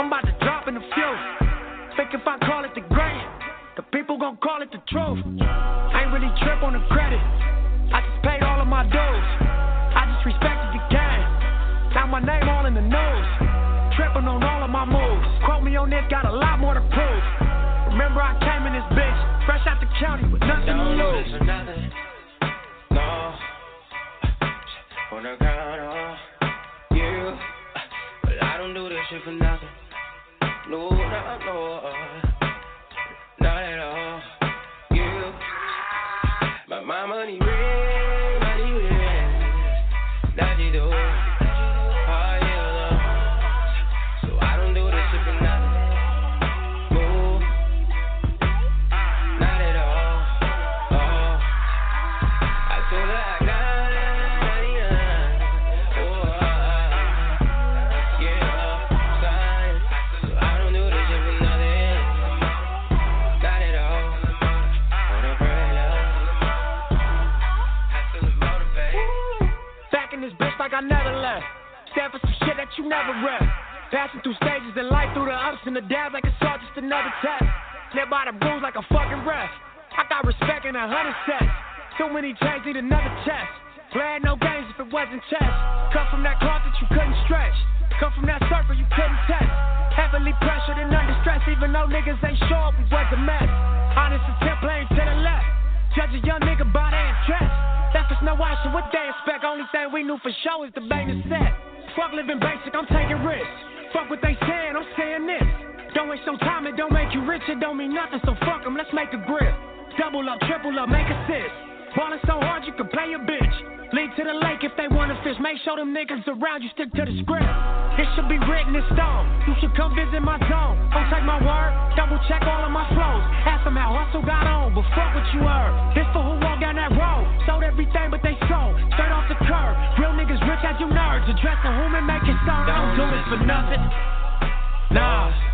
I'm about to drop in a few. Think if I call it the great, the people gon' call it the truth. I ain't really trip on the credit. I just paid all of my dues. I just respected the game. Now my name all in the news. Tripping on all of my moves. Quote me on this, got a lot more to this bitch, fresh out the county with nothing to
do
lose.
this for nothing. No. Wanna count on you. But I don't do this shit for nothing. You
never read. Passing through stages in life, through the ups and the downs like it's all just another test. Live by the rules like a fucking ref. I got respect in a hundred sets. Too many chains need another test. Playing no games if it wasn't chess. Come from that cloth that you couldn't stretch. Come from that circle you couldn't test. Heavily pressured and under stress, even though niggas ain't sure we was a mess. Honest attempt playing to the left. Judge a young nigga by their interest. Left us no option, what they expect. Only thing we knew for sure is the bang is set. Fuck living basic, I'm taking risks. Fuck what they saying, I'm saying this. Don't waste your time, it don't make you rich, it don't mean nothing, so fuck 'em, let's make a grip. Double up, triple up, make assist. Ballin' so hard you can play a bitch. Lead to the lake if they wanna fish. Make sure them niggas around you stick to the script. It should be written in stone. You should come visit my zone. Don't take my word, double check all of my flows. Ask them how hustle got on, but fuck what you heard. This for who walk down that road. Sold everything but whom and making songs. Don't do this for nothing. Nah.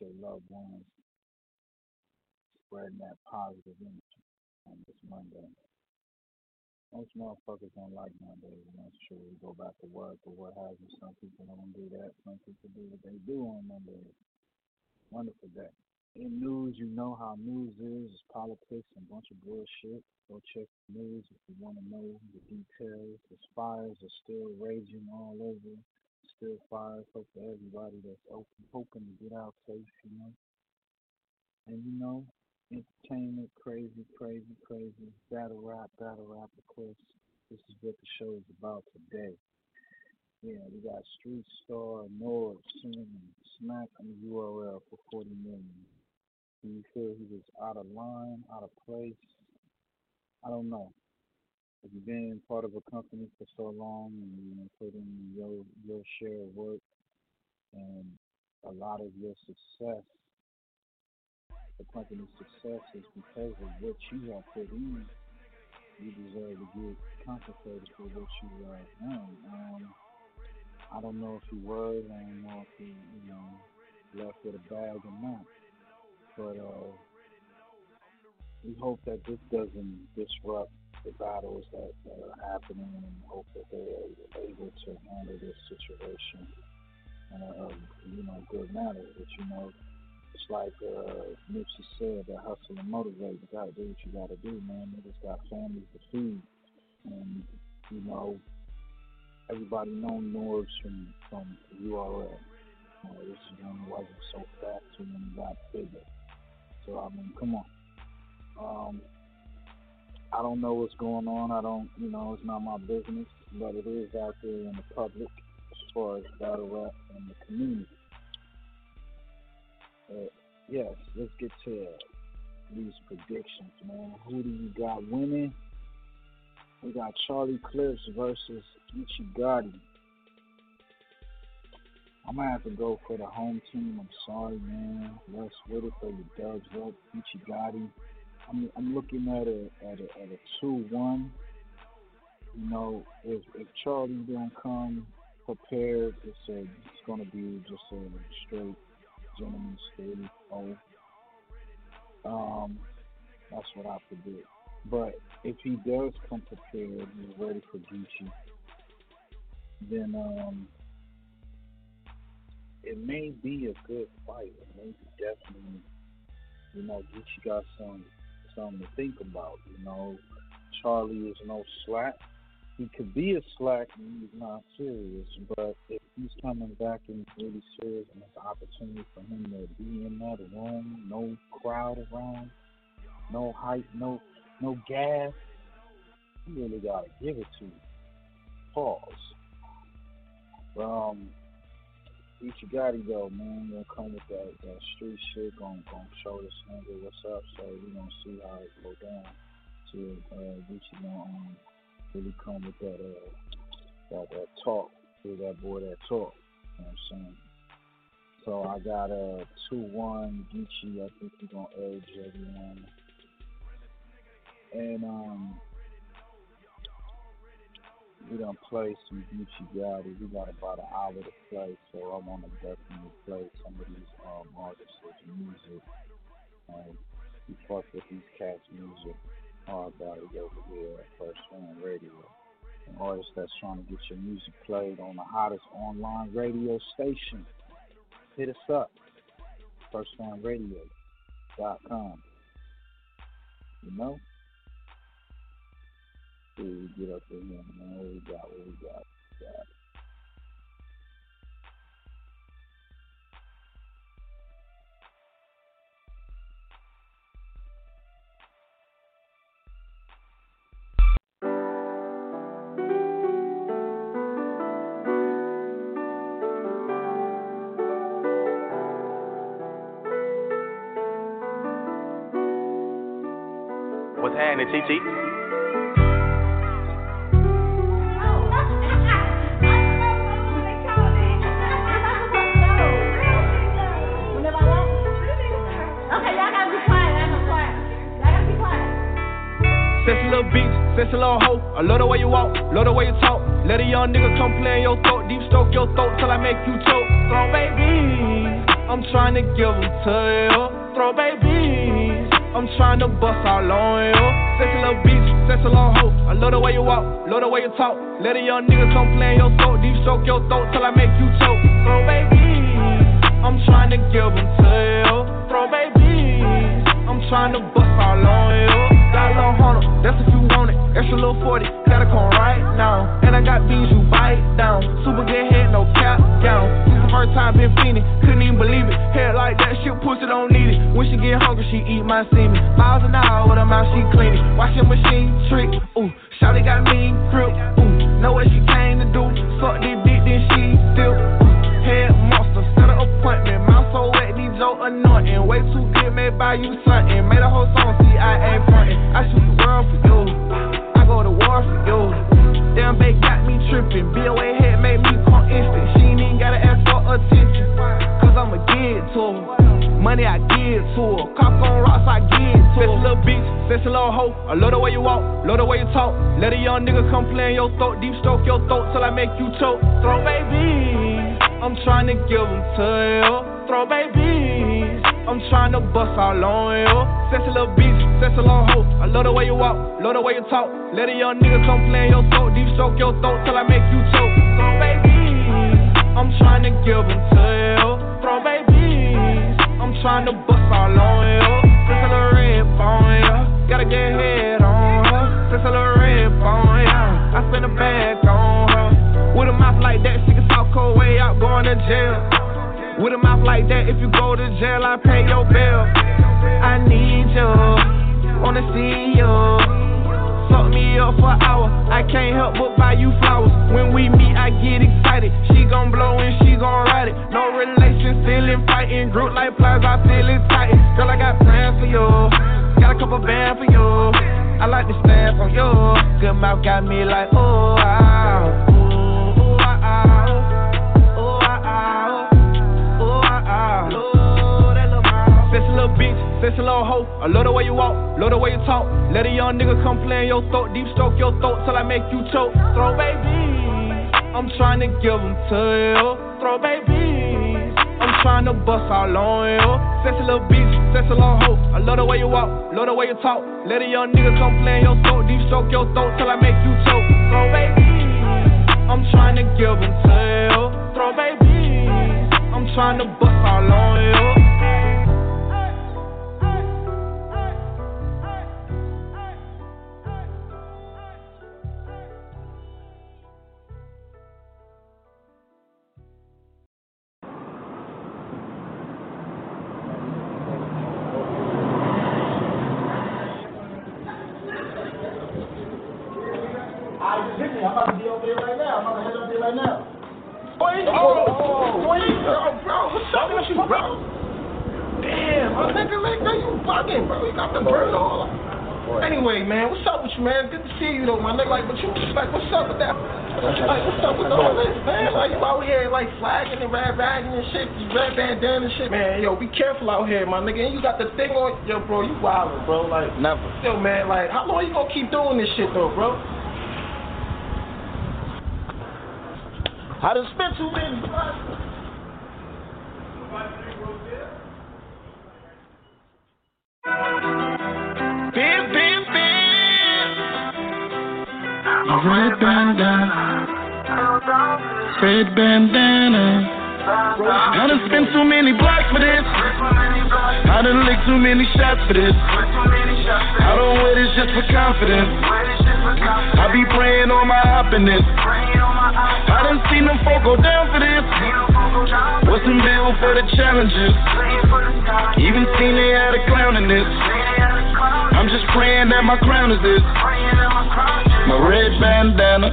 Your loved ones spreading that positive energy on this Monday. Most motherfuckers don't like Mondays, and that's true. We go back to work or what have you. Some people don't do that. Some people do what they do on Mondays. Wonderful day. In news, you know how news is. It's politics and a bunch of bullshit. Go check the news if you want to know the details. The fires are still raging all over. Still fires. Hope for everybody that's open, hoping to get out safe, you know. And you know, entertainment, crazy, crazy, crazy. Battle rap, battle rap, of course. This is what the show is about today. Yeah, we got Street Star, Norbes, Sin, and Smack on the URL for 40 million. Do you feel he was out of line, out of place? I don't know. Have you been part of a company for so long and you know, put in your your share of work and a lot of your success, the company's success is because of what you have put in. You deserve to get compensated for what you have done. Um, I don't know if he was. I don't know if he, you know, left with a bag or not. But uh, we hope that this doesn't disrupt the battles that, are happening, and hope that they're able to handle this situation in a, a you know good manner. But you know, it's like uh, Nipsey said, that hustle and motivate. You gotta do what you gotta do, man. Niggas got families to feed, and you know everybody know Norbes from from URL. Know, this one wasn't so fast when he got bigger. So I mean, come on. Um, I don't know what's going on. I don't, you know, it's not my business, but it is out there in the public as far as battle rap and the community. But yes, let's get to these predictions, man. Who do you got winning? We got Charlie Clips versus Geechi Gotti. I'm gonna have to go for the home team. I'm sorry, man. Let's with it for your Dubs up, Geechi Gotti. I'm I'm looking at a at a at a two one. You know, if if Charlie don't come prepared, it's a it's gonna be just a straight gentleman's steady oh. Um, that's what I predict. But if he does come prepared, he's ready for Geechi, then um, it may be a good fight. It may be definitely, you know, Geechi got some something to think about. You know, Charlie is no slack. He could be a slack and he's not serious, but if he's coming back and he's really serious and it's an opportunity for him to be in that room, no crowd around, no hype, no no gas, you really gotta give it to him. Pause. Um, Geechi Gotti though, man, gonna come with that, that street shit, gonna gonna show this nigga what's up, so we gonna see how it go down. To uh Gucci gonna um, really come with that uh that that talk, with that boy that talk. You know what I'm saying? So I got a uh, two one Geechi, I think he's gonna edge everyone. And um we done play some Geechi Gotti. We got about an hour to play, so I want to definitely play some of these um, artists' music. Um, we fuck with these cats' music hard body over here at First Fam Radio. An artist that's trying to get your music played on the hottest online radio station. Hit us up. FirstFamRadio.com. You know? We get up here, man. What we got? What we got? What we got?
What's happening, TT?
Little bitch, sexy little hoe. I love the way you walk, love the way you talk. Let a young nigga come play in your throat, deep stroke your throat till I make you choke. Throw babies, I'm trying to give them to you. Throw babies, I'm trying to bust all on you. Sexy little bitch, sexy little hoe. I love the way you walk, love the way you talk. Let a young nigga come play in your throat, deep stroke your throat till I make you choke. Throw babies, I'm trying to give them to you. Throw babies, I'm trying to bust all on you. That's if you want it. Extra little 40, gotta come right now. And I got beans you bite down. Super good head, no cap down. This the first time been feeling, couldn't even believe it. Head like that, shit pussy don't need it. When she get hungry, she eat my semen. Miles an hour with her mouth, she clean it. Your machine trick, ooh. Shawty got mean grip, ooh. Know what she came to do. Suck this dick, then anointing. Way too good, may buy you something. Made a whole song, see I ain't frontin'. I shoot the world for you. I go to war for you. Damn, babe got me trippin'. BOA head made me come instant. She ain't even gotta ask for attention. Cause I'ma give it to her. Money I give to her. Cock on rocks, I give to her. Little bitch, sexy little hoe. I love the way you walk, love the way you talk. Let a young nigga come play in your throat, deep stroke your throat till I make you choke. Throw babies, I'm trying to give them to you. Throw babies, I'm trying to bust all on you. Sexy little bitch, sexy little hoe. I love the way you walk, love the way you talk. Let a young nigga come play your throat, deep stroke your throat till I make you choke. Throw babies, I'm trying to give them to you. Throw babies, I'm trying to bust all on you. Sexy little red bone, yeah. Gotta get head on her. Sexy little red bone, yeah. I spend a bag on her. With a mouth like that, she can talk her way out going to jail. With a mouth like that, if you go to jail, I pay your bill. I need you, wanna see you. Suck me up for an hour, I can't help but buy you flowers. When we meet, I get excited. She gon' blow and she gon' ride it. No relation, feeling fighting. Group like plies, I feel it tight. Girl, I got plans for you. Got a couple bands for you. I like to stand for you. Good mouth got me like, oh, wow. Bitch, little hoe. I love the way you walk, love the way you talk. Let a young nigga come play in your throat, deep stroke your throat till I make you choke. Throw babies, I'm trying to give them to you. Throw babies, I'm trying to bust all on you. Sexy little bitch,
a long hoe. I love the way you walk, love the way you talk. Let a young nigga come play in your throat, deep stroke your throat till I make you choke. Throw babies, I'm trying to give them to you. Throw babies, I'm trying to bust all on you.
Careful out here, my nigga. And you got the thing on, oh, yo, bro, you wildin', bro. Like,
never.
Yo, man, like, how long you gonna keep doing this shit, though, bro? I done spent too many.
Bam, bam, bam.
Red bandana. Red bandana. I done spent too many blocks for this. I done licked too many shots for this. I don't wear this just for confidence. I be praying on my happiness. I done seen them folk go down for this. What's in built for the challenges. Even seen they had a clown in this. I'm just praying that my crown is this. My red bandana.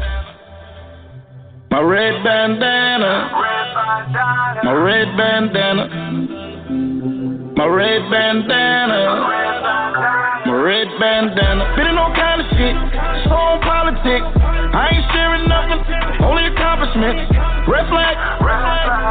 My red bandana. My red bandana. My red bandana. My red bandana. Been in all kind of shit. Strong politics. I ain't sharing nothing. Only accomplishments. Red flag.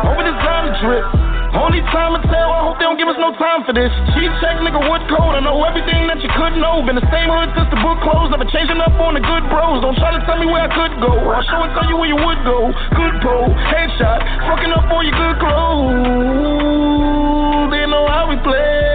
Over designer drip. Only time to tell, I hope they don't give us no time for this. Cheat check, nigga, what code? I know everything that you could know. Been the same hood since the book closed. Never changing up on the good bros. Don't try to tell me where I could go. I'll show and tell you where you would go. Good pole, headshot, fucking up all your good clothes. They know how we play.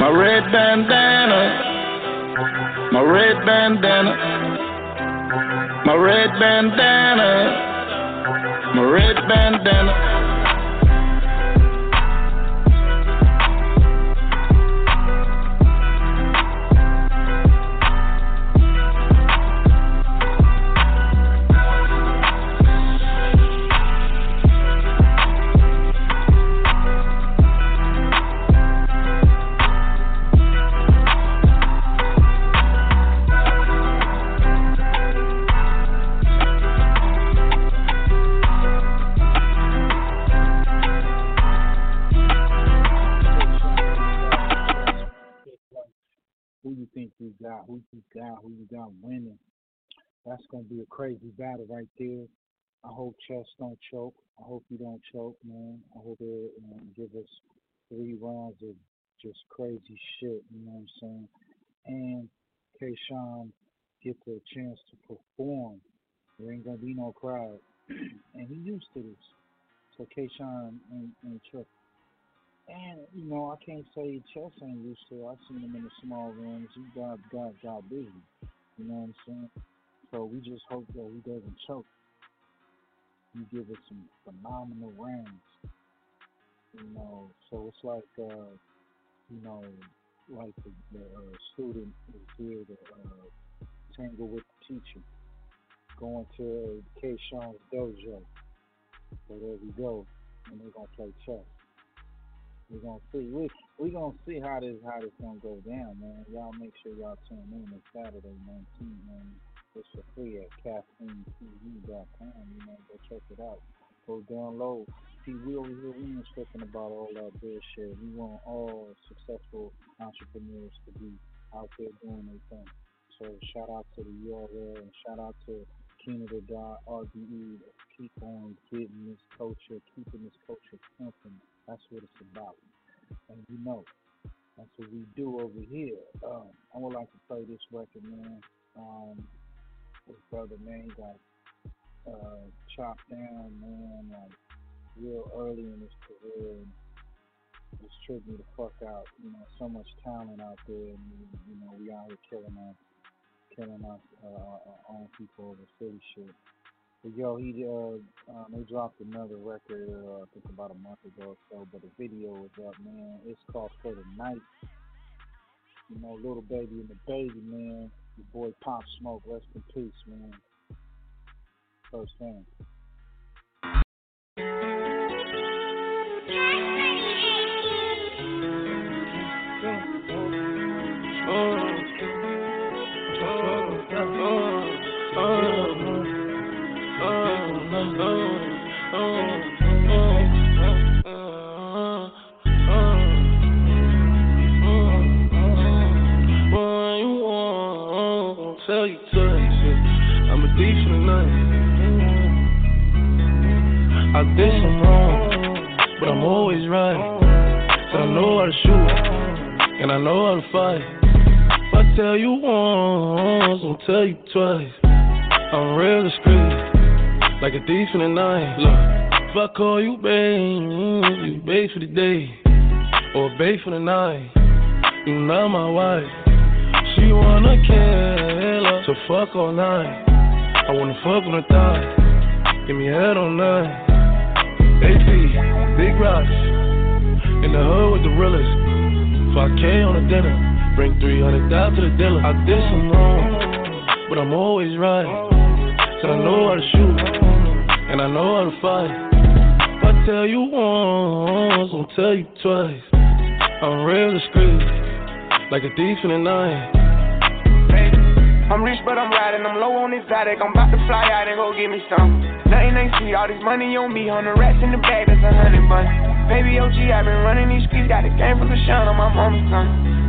My red bandana. My red bandana. My red bandana. My red bandana.
Who you got, who you got winning. That's gonna be a crazy battle right there. I hope Chess don't choke. I hope you don't choke, man. I hope they um, give us three rounds of just crazy shit. You know what I'm saying? And K-Shine gets a chance to perform. There ain't gonna be no crowd, and he used to this. So K-Shine and, and Chuck and you know, I can't say Chess ain't used to. I've seen him in the small rooms. He got got got busy. You know what I'm saying? So we just hope that he doesn't choke. He give us some phenomenal rounds. You know, so it's like uh, you know, like the, the uh, student is here to uh, tangle with the teacher, going to K. Sean's dojo. So there we go, and they're gonna play chess. We're gonna see. We we gonna see how this how this gonna go down, man. Y'all make sure y'all tune in this Saturday, 19, man. It's for free at caffeinetv.com. You know, go check it out. Go download See, we over here, we ain't tripping about all that bullshit. We want all successful entrepreneurs to be out there doing their thing. So shout out to the URL and shout out to Canada RBE. Keep on getting this culture, keeping this culture pumping. That's what it's about. And you know, that's what we do over here. Um, I would like to play this record, man. Um, his brother, man, got uh, chopped down, man, like real early in his career. And just tripped the fuck out. You know, so much talent out there, and you know, we out here killing our, killing our, uh, our own people over silly shit. But yo, he uh, um, they dropped another record, uh, I think about a month ago or so. But the video is up, man. It's called For the Night. You know, Lil Baby and DaBaby, man. Your boy Pop Smoke, rest in peace, man. First thing.
You yeah. I'm a the night. I did some wrong, but I'm always right. But I know how to shoot, and I know how to fight. If I tell you once, I'll tell you twice. I'm real discreet, like a thief in the night. Look, if I call you babe, you babe for the day, or babe for the night. You not my wife. Wanna kill her, so fuck all night. I wanna fuck on the thigh, give me head on night. AP, big rocks, in the hood with the realest. 5K on the dinner, bring 300 down to the dealer. I did some wrong, but I'm always right. Said I know how to shoot, and I know how to fight. If I tell you once, I'll tell you twice. I'm real discreet, like a thief in the night.
I'm rich, but I'm riding. I'm low on exotic. I'm about to fly out and go get me some. Nothing ain't sweet. All this money on me. Hundred rats in the bag. That's a hundred bucks. Baby OG, i been running these streets. Got a game full of shine on my mama's tongue.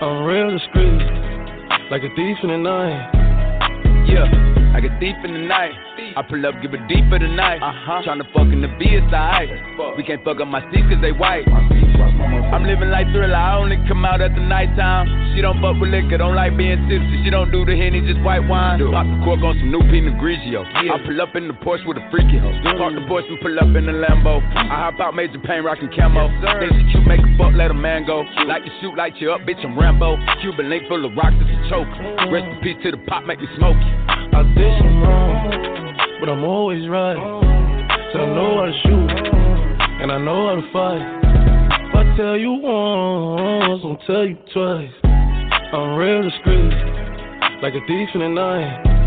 I'm real discreet, like a thief in the night.
Yeah, like a thief in the night. I pull up, give it deep for the night. Uh-huh. Tryna fuck in the B, it's. We can't fuck up my seats cause they white. I'm living like thriller, I only come out at the nighttime. She don't fuck with liquor, don't like being tipsy. She don't do the henny, just white wine. Pop the cork on some new Pinot Grigio. I pull up in the Porsche with a freaky hoe. Park the Porsche and pull up in the Lambo. I hop out, major pain, rockin' camo. Then she cute, make a fuck, let a man go. Like you shoot, light you up, bitch, I'm Rambo. Cuban link full of rocks, it's a choke. Rest in peace to the pop, make me smoke.
I did some wrong, but I'm always right. So I know how to shoot, and I know how to fight. If I tell you once, I'll tell you twice. I'm real discreet, like a thief in the night.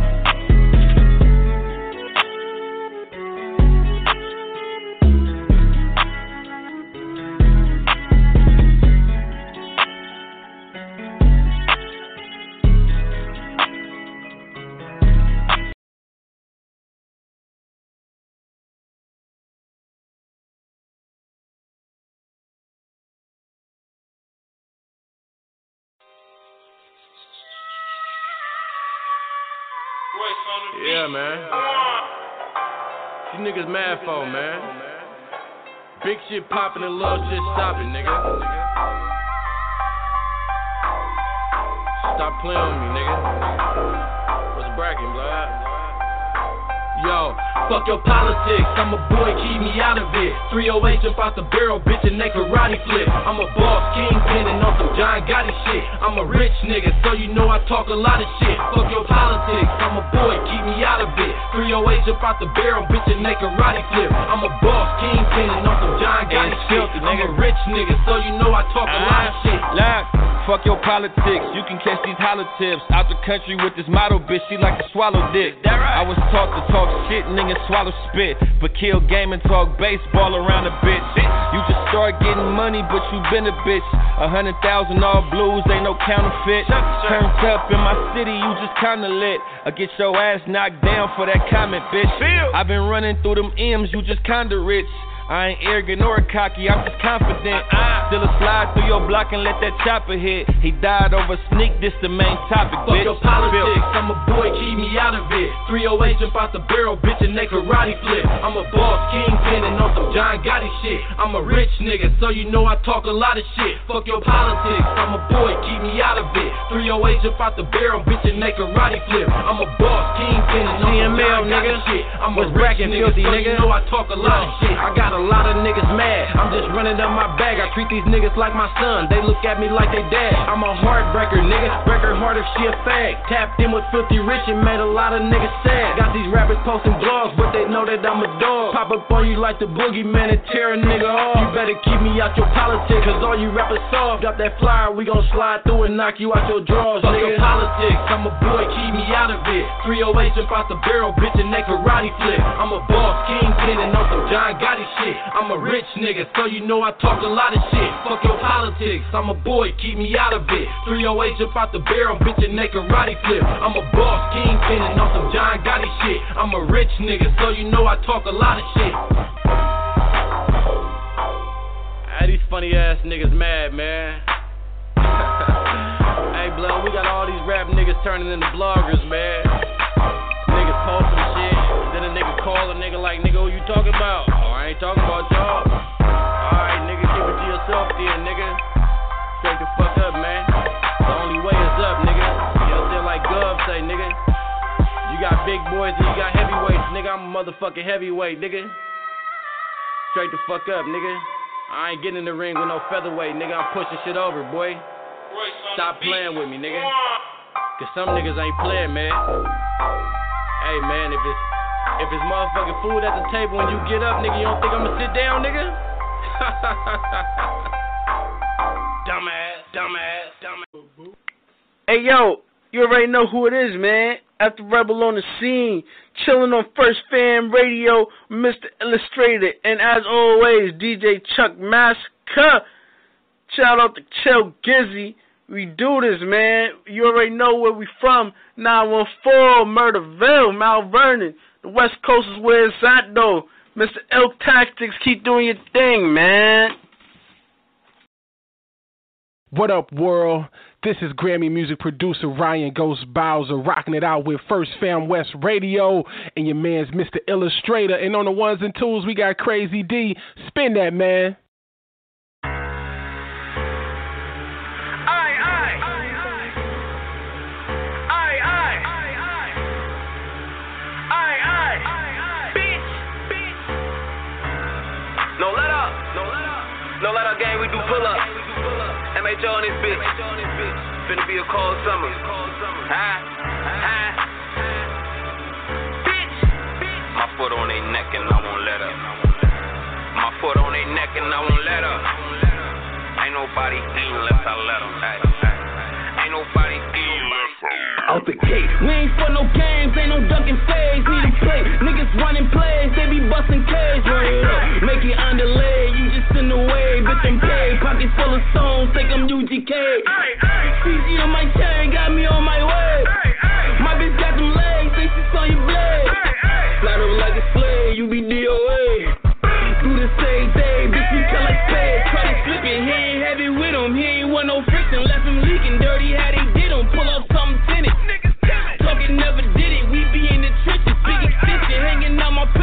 Yeah, man. You niggas mad for, man. Big shit popping and little shit stopping, nigga. Stop playing with me, nigga. What's bracking, blood? Yo, fuck your politics. I'm a boy, keep me out of it. 308 jump out the barrel, bitch, and they karate flip. I'm a boss, kingpin, and on some John Gotti shit. I'm a rich nigga, so you know I talk a lot of shit. Fuck your politics. I'm a boy, keep me out of it. 308 jump out the barrel, bitch, and they karate flip. I'm a boss, kingpin, and on some John Gotti shit. I'm a rich nigga, so you know I talk a lot of ah, shit.
Look, fuck your politics. You can catch these hollow tips. Out the country with this model bitch, she like to swallow dick. I was taught to talk shit, niggas swallow spit. But kill game and talk baseball around a bitch. You just start getting money, but you been a bitch. A hundred thousand all blues, ain't no counterfeit. Turned up in my city, you just kinda lit. I get your ass knocked down for that comment, bitch. I've been running through them M's, you just kinda rich. I ain't arrogant or cocky, I'm just confident. Still a slide through your block and let that chopper hit. He died over sneak, this the main topic,
Fuck
bitch.
your politics, I'm a boy, keep me out of it. 308 jump out the barrel, bitch, and they karate flip. I'm a boss, kingpin, and on some John Gotti shit. I'm a rich nigga, so you know I talk a lot of shit. Fuck your politics, I'm a boy, keep me out of it. 308 jump out the barrel, bitch, and they karate flip. I'm a boss, kingpin, and on some John Gotti shit. I'm a rich nigga,
filthy
so
nigga?
you know I talk a lot of shit. I got a lot of niggas mad, I'm just running up my bag. I treat these niggas like my son, they look at me like they dad. I'm a heartbreaker, nigga. Break her heart if she a fag. Tapped in with filthy rich and made a lot of niggas sad. Got these rappers posting blogs, but they know that I'm a dog. Pop up on you like the boogeyman and tear a nigga off. You better keep me out your politics, cause all you rappers soft. Got that flyer, we gon' slide through and knock you out your drawers, Fuck nigga. your politics, I'm a boy, keep me out of it. 308 jump out the barrel, bitch, and they karate flip. I'm a boss, kingpin, and on some John Gotti shit. I'm a rich nigga, so you know I talk a lot of shit. Fuck your politics, I'm a boy, keep me out of it. 308 jump out the barrel, bitch, and they karate flip. I'm a boss, kingpin, and on some John Gotti shit. I'm a rich nigga, so you know I talk a lot of shit. Hey, these funny ass niggas mad, man. hey, blood, we got all these rap niggas turning into bloggers, man. Niggas post some shit, then a nigga call a nigga like, nigga, who you talking about? Ain't talking about y'all. Alright, nigga, keep it to yourself then, nigga. Straight the fuck up, man. The only way is up, nigga. You know what? Like Gov say, nigga. You got big boys and you got heavyweights, nigga. I'm a motherfucking heavyweight, nigga. Straight the fuck up, nigga. I ain't getting in the ring with no featherweight, nigga. I'm pushing shit over, boy. Stop playing with me, nigga. Cause some niggas ain't playing, man. Hey, man, if it's if it's motherfucking food at the table when you get up, nigga, you don't think I'ma sit down, nigga? dumbass, dumbass, dumbass.
Hey yo, you already know who it is, man. After Rebel on the scene, chilling on First Fam Radio, Mr. Illustrator, and as always, DJ Chuck Massacre. Shout out to Chill Gizzy. We do this, man. You already know where we from. 914 Murderville, Mount Vernon. The West Coast is where it's at, though. Mr. Elk Tactics, keep doing your thing, man.
What up, world? This is Grammy music producer Ryan Ghost Bowser rocking it out with First Fam West Radio and your man's Mr. Illustrator. And on the ones and twos, we got Crazy D. Spin that, man.
MHO on this bitch. Finna be a cold summer. Huh?
My foot on their neck and I won't let her. My foot on their neck and I won't let her. Ain't nobody eating unless I let them. Ain't nobody eating unless I
Out the gate. We ain't for no games, ain't no ducking phase. Need a play. Niggas running plays, they be busting up. Make it underlay, you just in the way. Bitch, I'm paid. Pockets full of stones, think I'm UGK. CG on my chain, got me on my way. My bitch got them legs, think she saw your blade. Slide up like a slave, you be DOA. Do the same thing, bitch, we collect pay. Try to slip it, he ain't heavy with him. He ain't want no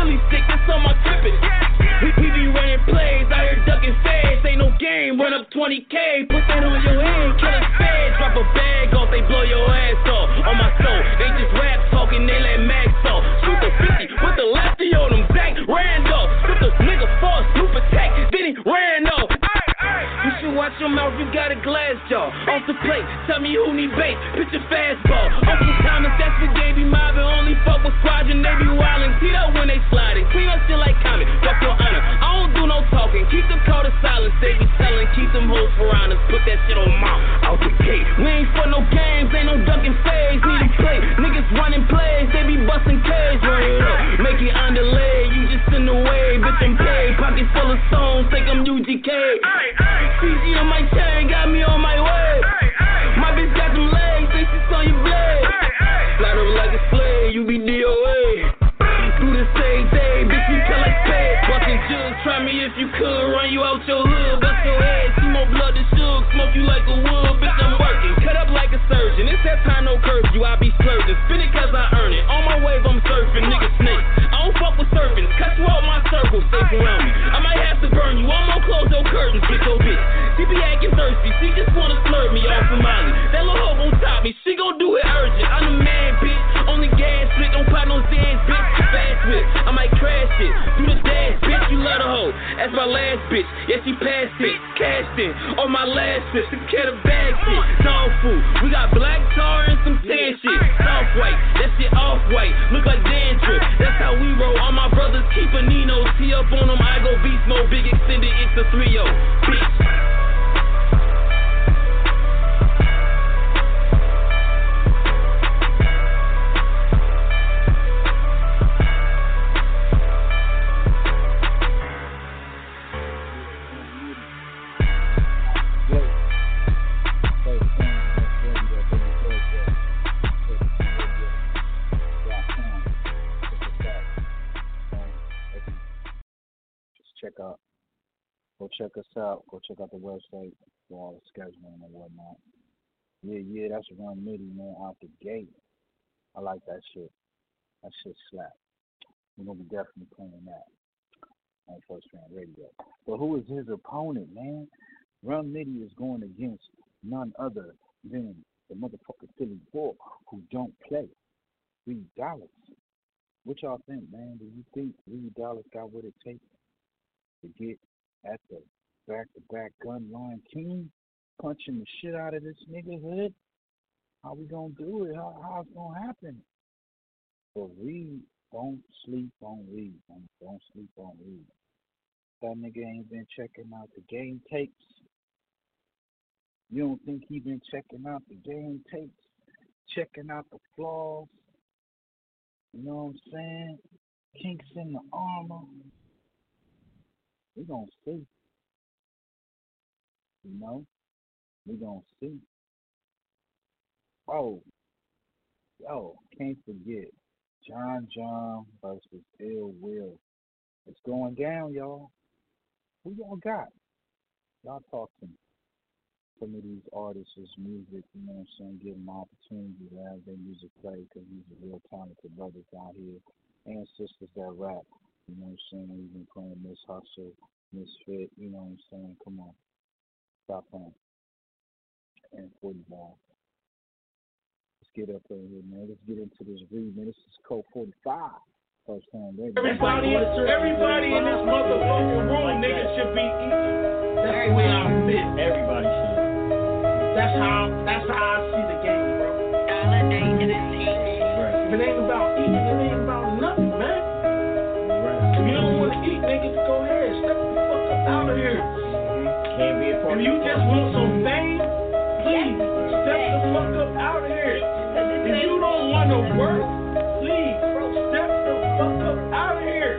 really sick, that's on my clipping. We, we be running plays, out here ducking feds. Ain't no game, run up 20K, put that on your head, kill a fed. Drop a bag off, they blow your ass off. On my soul, they just rap talking, they let Max off. Shoot the 50 put the lefty on them, Zach Rand. Plate. Tell me who need bait. a fastball. Uncle Thomas, that's the game be mobbing. Only fuck with squadron, they be wildin'. See that when they sliding. Clean up shit like Comet. Fuck your honor. I don't do no talking. Keep the code of silence. They be telling. Keep them hoes for honors. Put that shit on mouth. Out the gate. We ain't for no games. Ain't no ducking phase. Need a play. Niggas running plays. They be busting cage. Run it up. Make it underlay. You just in the way. Bitch, I'm paid. Pocket full of stones. Think I'm UGK. On my chain. Got me on my way. My bitch got them legs. Think she's on your blade. Up like a slave. You be DOA. Do the same day. Bitch, you tell like jugs. Try me if you could. Run you out your hood. Bust your head. More blood than sugar. Smoke you like a wood. Bitch, I'm working. Cut up like a surgeon. It's that time, no curfew. I be splurging. Spin it cause I earn circle. Safe around me. I might have to burn you. Gonna close your curtains. Bitch, oh bitch. She be acting thirsty. She just wanna slurp me off of Molly. That little hoe gon' top me. She gon' do it urgent. I'm the man, bitch. Only gas split. Don't pop no Zans, bitch. Fast whip. I might crash it. Do the dash, bitch. You love the hoe. That's my last bitch. Yeah, she passed it. Cashed in. On my last bitch. The kid of bag shit. Dog food. We got black tar and some tan shit. Soft white. That shit off white. Look like dandruff. That's how we roll. All my brothers keep a Nino. Tee up on them. I go beast mode. Big extended. It's the 3 0. Bitch.
Us out. Go check out the website for all the scheduling and whatnot. Yeah, yeah, that's one MIDI, man, out the gate. I like that shit. That shit slap. We're gonna be definitely playing that on First Round Radio. But who is his opponent, man? Rum Nitty is going against none other than the motherfucking Philly Bull who don't play. Reed Dollaz. What y'all think, man? Do you think Reed Dollaz got what it takes to get at the back to back gun line king? Punching the shit out of this nigga hood? How we gonna do it? How how's gonna happen? But Reed, don't sleep on man. Don't sleep on Reed. That nigga ain't been checking out the game tapes. You don't think he been checking out the game tapes? Checking out the flaws? You know what I'm saying? Kinks in the armor. We gonna see. You know? We gonna see. Oh, yo, can't forget John John versus Ill Will. It's going down, y'all. Who y'all got? Y'all talk to me. Some of these artists' music, you know what I'm saying, give them opportunity to have their music play because these are real talented brothers out here and sisters that rap. You know what I'm saying? We've been playing Miss Hustle, Misfit, you know what I'm saying? Come on. Stop playing. And 40 ball. Let's get up in here, man. Let's get into this read, man. This is code 45. First time, baby.
Everybody, everybody in this motherfucking room, nigga, should be eating. That's the way I feel. Everybody should. That's how. That's how I see the game, bro. If it ain't about eating, it ain't about nothing, man. If you don't want to eat, nigga, go ahead. Step the fuck up out of here.
Can't be a part
If you just want some fame, please step the fuck up out of here. If you don't want to work, please step the fuck up out of here.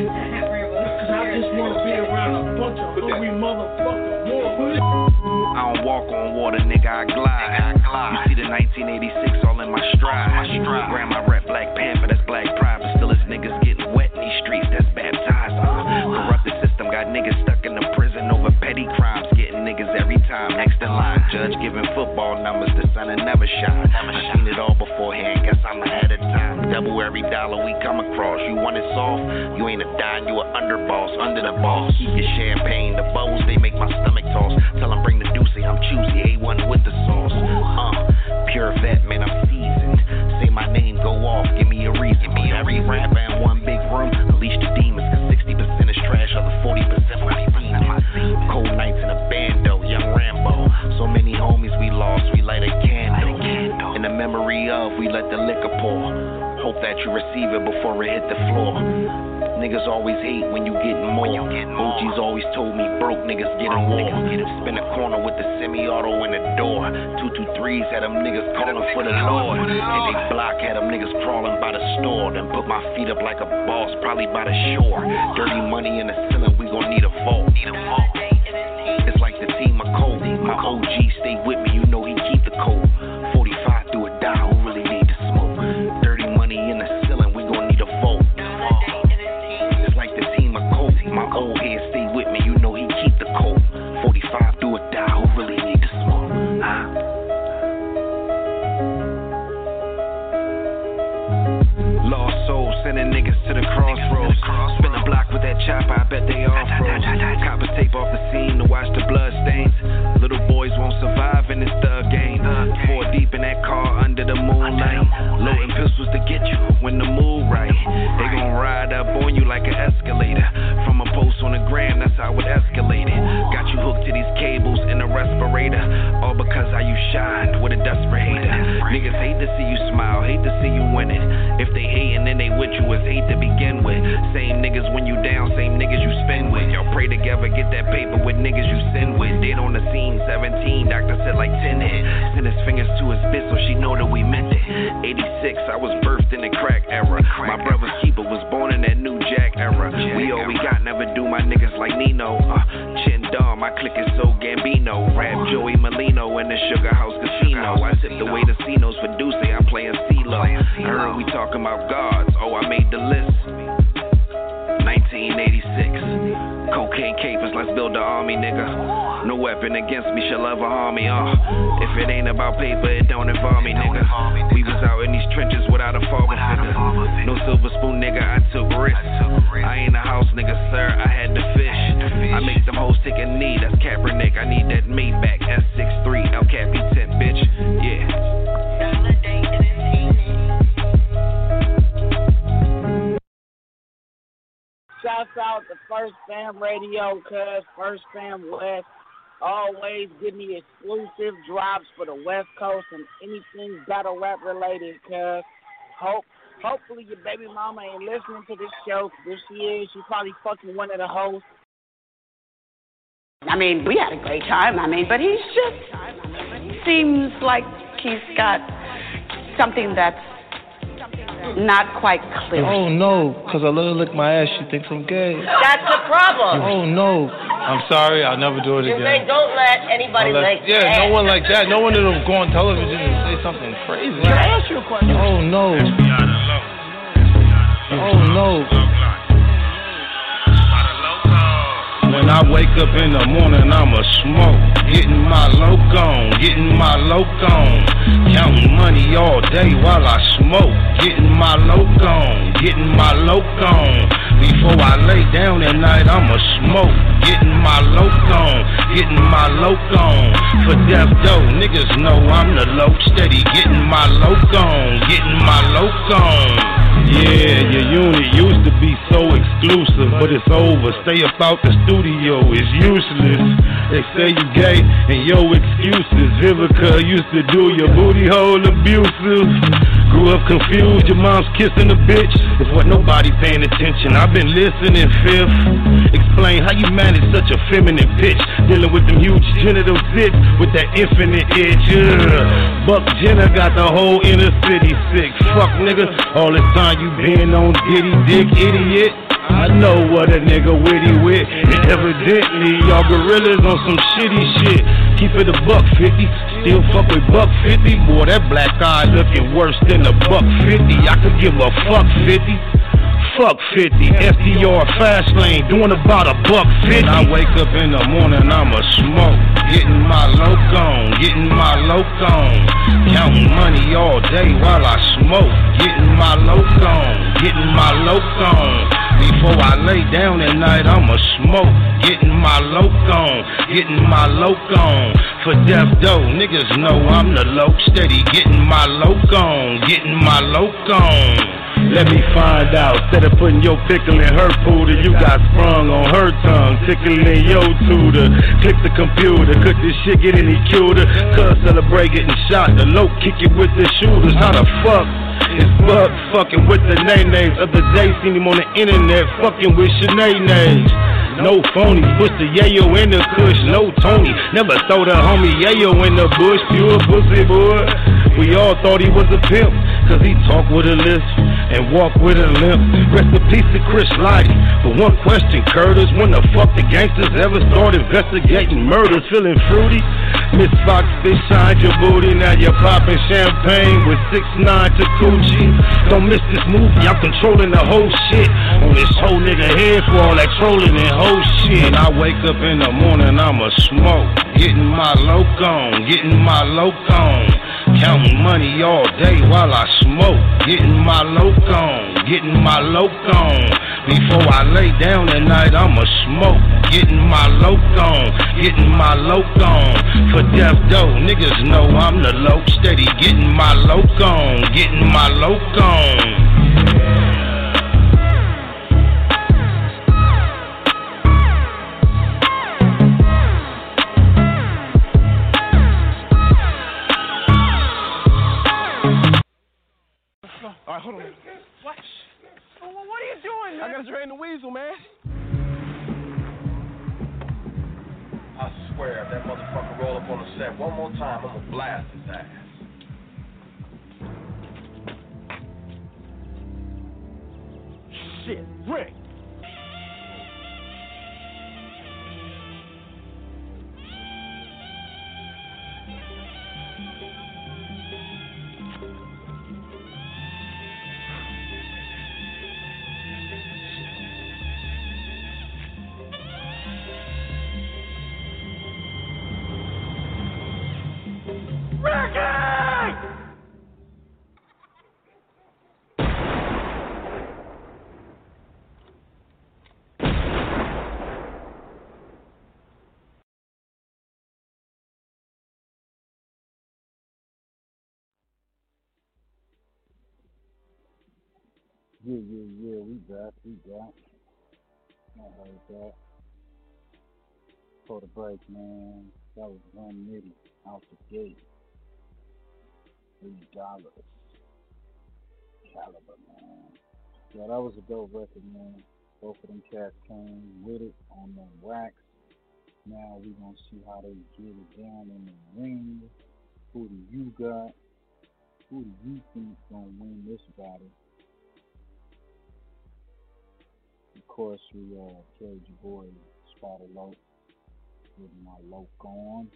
Cause I just want to be around a bunch of hungry motherfuckers.
I don't walk on water, nigga, I glide. You see the 1986 all in my stride. Grab my rep, Black Panther, that's black pride. But still, it's niggas getting wet in these streets, that's baptized. Uh, corrupted system got niggas petty crimes. Getting niggas every time. Next in line, judge giving football numbers, the sun will never shine. I seen it all beforehand, guess I'm ahead of time. Double every dollar we come across. You want it soft? You ain't a dime, you a underboss, under the boss. Keep your champagne, the bowls, they make my stomach toss. Tell 'em bring the deuce, I'm choosy, A1 with the sauce. Uh, pure vet, man, I'm seasoned. Say my name, go off, give me a reason. Give me every rapper
that you receive it before it hit the floor. Niggas always hate when you getting more. OG's always told me broke niggas get in war. Spin a corner with the semi-auto in the door. Two two threes had them niggas calling for the Lord. And they block had them niggas crawling by the store. Then put my feet up like a boss, probably by the shore. Dirty money in the ceiling, we gon' need a vault. It's like the team of Cole. My OG stay with me, tape off the scene to watch the blood stains. Little boys won't survive in this thug game. Four deep in that car under the moonlight. Loading pistols to get you when the mood right. They gon' ride up on you like an escalator. From a post on the gram, that's how it escalated. Got you hooked to these cables in a respirator. All because how you shine with a desperate hater. Niggas hate to see you smile, hate to see you winning. If they hating, then they with you, it's hate to begin with. Same niggas when you down, Together, get that paper with niggas you send with. Dead on the scene, 17, doctor said like 10 hit. Send his fingers to his bitch so she know that we meant it. 86, I was birthed it ain't about paper, it don't involve me, nigga. We was out in these trenches without a father figure. No silver spoon, nigga, I took risks. I ain't a house nigga, sir, I had to fish. I make them hoes take a knee, that's Kaepernick. I need that Maybach S63, El Capi 10, bitch. Yeah.
Shouts out to First Fam Radio, cuz First Fam West. Always give me exclusive drops for the West Coast and anything battle rap related, cuz. Hope hopefully your baby mama ain't listening to this show. If she is, she probably fucking one of the hosts.
I mean, we had a great time. I mean, but he's just seems like he's got something that's not quite clear.
Oh no, because I let her lick my ass, she thinks I'm gay.
That's the problem.
Oh no. I'm sorry, I'll never do it
You
again.
say don't let anybody
I'll let-
lick
yeah,
ass.
no one like that. No one that'll go on television and say something crazy.
Can I ask you a question?
Oh no. Oh no.
When I wake up in the morning, I'ma smoke. Getting my loc on, getting my loc on. Counting money all day while I smoke. Getting my loc on, getting my loc on. Before I lay down at night, I'ma smoke. Getting my loc on, getting my loc on. For death though, niggas know I'm the loc. Steady getting my loc on, getting my loc on. Yeah, your unit used to be so exclusive, but it's over. Stay about the studio, it's useless. They say you gay, and yo excuses. Vivica used to do your booty hole abusive. Grew up confused, your mom's kissing a bitch. It's what nobody paying attention. I've been listening, fifth. Explain how you manage such a feminine pitch. Dealing with them huge genital zits with that infinite itch. Ugh. Buck Jenner got the whole inner city sick. Fuck nigga, all this time you been on Diddy Dick, idiot. I know what a nigga witty with. And evidently, y'all gorillas on some shitty shit. Keep it a buck fifty. Still fuck with buck fifty. Boy, that black eye looking worse than a buck fifty. I could give a fuck fifty. Fuck 50, FDR fast lane, doing about a buck 50. I wake up in the morning, I'ma smoke. Getting my loc on, getting my loc on. Counting money all day while I smoke. Getting my loc on, getting my loc on. Before I lay down at night, I'ma smoke. Getting my loc on, getting my loc on. For death though, niggas know I'm the loc. Steady getting my loc on, getting my loc on. Let me find out. Instead of putting your pickle in her pooter, you got sprung on her tongue, tickling in your tutor. Click the computer, cook this shit, get any cuter. Cuz celebrate getting shot, the low kick it with the shooters. How the fuck It's Bud fucking with the nay-nays. the day seen him on the internet fucking with Sinead no phony. Push the yayo in the kush, no Tony. Never throw the homie yayo in the bush, pure pussy boy. We all thought he was a pimp, cause he talk with a lisp and walk with a limp. Rest in peace to Chris Lighty. But one question, Curtis, when the fuck the gangsters ever start investigating murders? Feeling fruity? Miss Fox shine your booty, now you're popping champagne with 6 9 to Coochie. Don't miss this movie, I'm controlling the whole shit. On this whole nigga head for all that trolling and whole shit. I wake up in the morning, I'ma smoke. Getting my loc on, getting my loc on. Counting money all day while I smoke. Getting my loc on, getting my loc on. Before I lay down at night, I'ma smoke. Getting my loc on, getting my loc on. For death dough, niggas know I'm the loc. Steady getting my loc on, getting my loc on.
Alright, hold on. What? What are you doing? Man? I gotta drain the weasel, man.
I swear, if that motherfucker roll up on the set one more time, I'm gonna blast his ass.
Shit, Rick.
Yeah, yeah, yeah, we back, we back. I heard that. For the break, man, that was Rum Nitty out the gate. Reed Dollaz. Caliber, man. Yeah, that was a dope record, man. Both of them cats came with it on the wax. Now we gonna see how they get it down in the ring. Who do you got? Who do you think gonna win this battle? Course, we uh, carried your boy Spider Loc with my Loc on.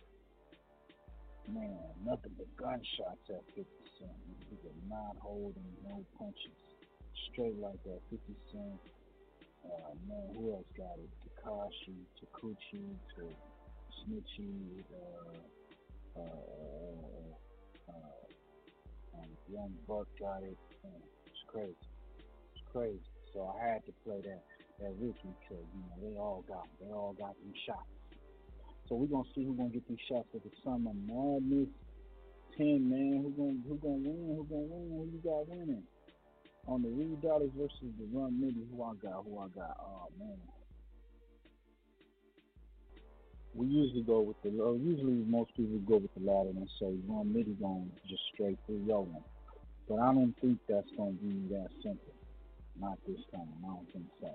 Man, nothing but gunshots at 50 Cent. Nigga not holding no punches. Straight like that, 50 Cent. Uh, man, who else got it? Takashi, Takuchi, to Snitchy, uh, uh, uh, uh, um, Young Buck got it. Man, it's crazy. It's crazy. So I had to play that that Ricky because you know they all got they all got them shots. So we're gonna see who's gonna get these shots at the Summer Madness. Ten man, who gonna who gonna win? Who gonna win? Who you got winning? On the Reed Dollaz versus the Rum Nitty, who I got? Who I got? Oh man. We usually go with the low. Usually most people go with the latter and say Rum Nitty going just straight through yo But I don't think that's gonna be that simple. Not this time. I don't think so.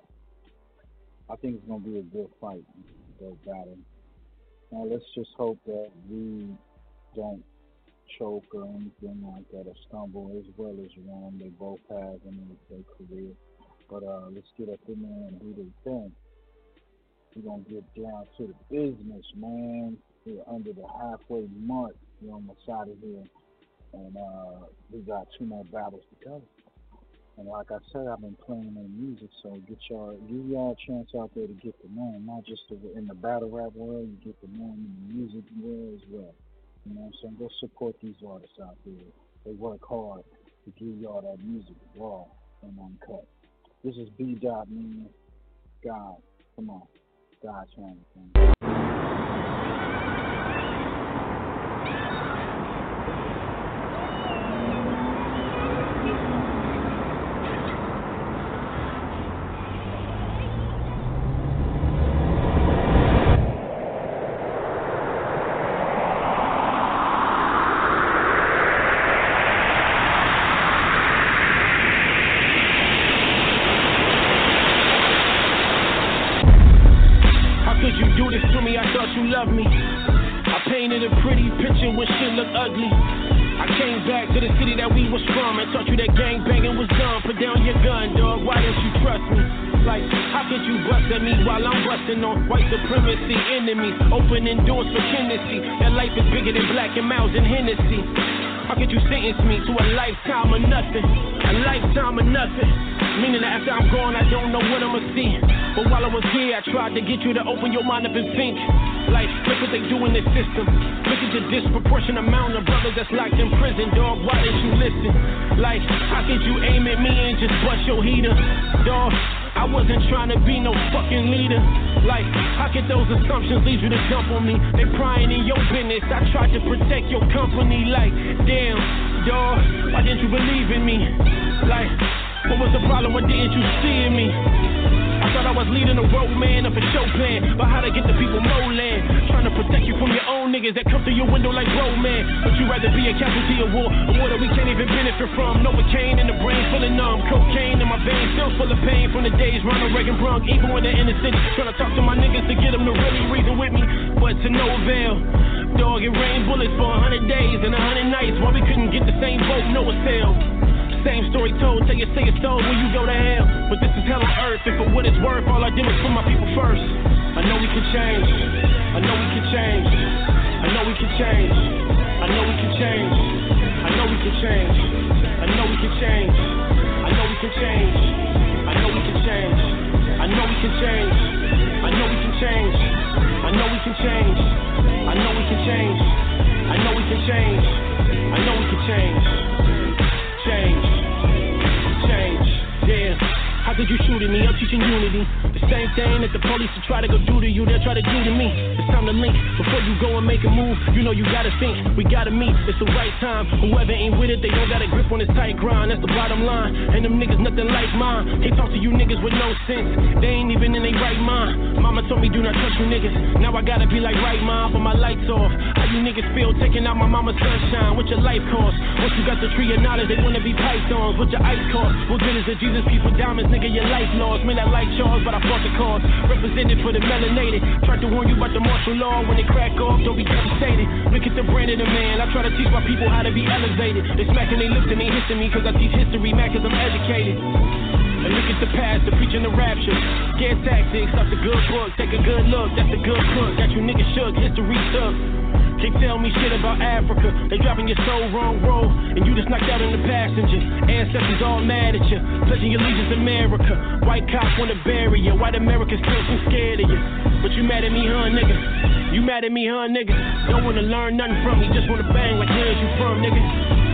I think it's gonna be a good fight, good battle. Now let's just hope that we don't choke or anything like that or stumble as well as Ron. They both have in their career. But uh, let's get up in there and do the thing. We're gonna get down to the business, man. We're under the halfway mark. We're almost out of here. And uh, we got two more battles to go. And like I said, I've been playing their music, so get y'all, give y'all a chance out there to get know them, not just in the battle rap world, you get know them in the music world as well. You know what I'm saying? Go support these artists out there. They work hard to give y'all that music raw and uncut. This is B. Dot man. God, come on. God trying
Even when in the city, trying to talk to my niggas to get them to really reason with me, but to no avail. Dog, it rained bullets for a hundred days and a hundred nights. Why we couldn't get the same boat, no sale. Same story told, tell you say it's told when you go to hell. But this is hell on earth, and for what it's worth, all I did was put my people first. I know we can change. I know we can change. I know we can change. I know we can change. I know we can change. I know we can change. I know we can change. I know we can change. I know we can change. I know we can change. I know we can change. I know we can change. I know we can change. I know we can change. Change. Change. Yeah. How could you shoot at me? I'm teaching unity. The same thing that the police will try to go do to you, they'll try to do to me. It's time to link. Before you go and make a move, you know you gotta think. We gotta meet. It's the right time. Whoever ain't with it, they don't got a grip on this tight grind. That's the bottom line. And them niggas nothing like mine. They talk to you niggas with no sense. They ain't even in their right mind. Mama told me do not touch you niggas. Now I gotta be like right mind, but my lights off. How you niggas feel taking out my mama's sunshine? What your life cost? Once you got the tree of knowledge, they wanna be pythons. What your ice cost? What good is it? Jesus people diamonds, nigga, your life lost. Man, that like charge, but I fought the cause. Represented for the melanated. Tried to warn you about the martial law. When they crack off, don't be devastated. Look at the brand of the man. I try to teach my people how to be elevated. They smacking, they lifting, they hissing me, cause I teach history, man, cause I'm educated. And look at the past, the preaching the rapture. Scared tactics, off the good book. Take a good look, that's a good cook. Got you niggas shook, history took. Can't tell me shit about Africa. They driving your soul wrong road, and you just knocked out in the passenger. Ancestors all mad at you, pledging your allegiance to America. White cops wanna bury you, white Americans still too scared of you. But you mad at me, huh, nigga? You mad at me, huh, nigga? Don't wanna learn nothing from me, just wanna bang like where's you from, nigga?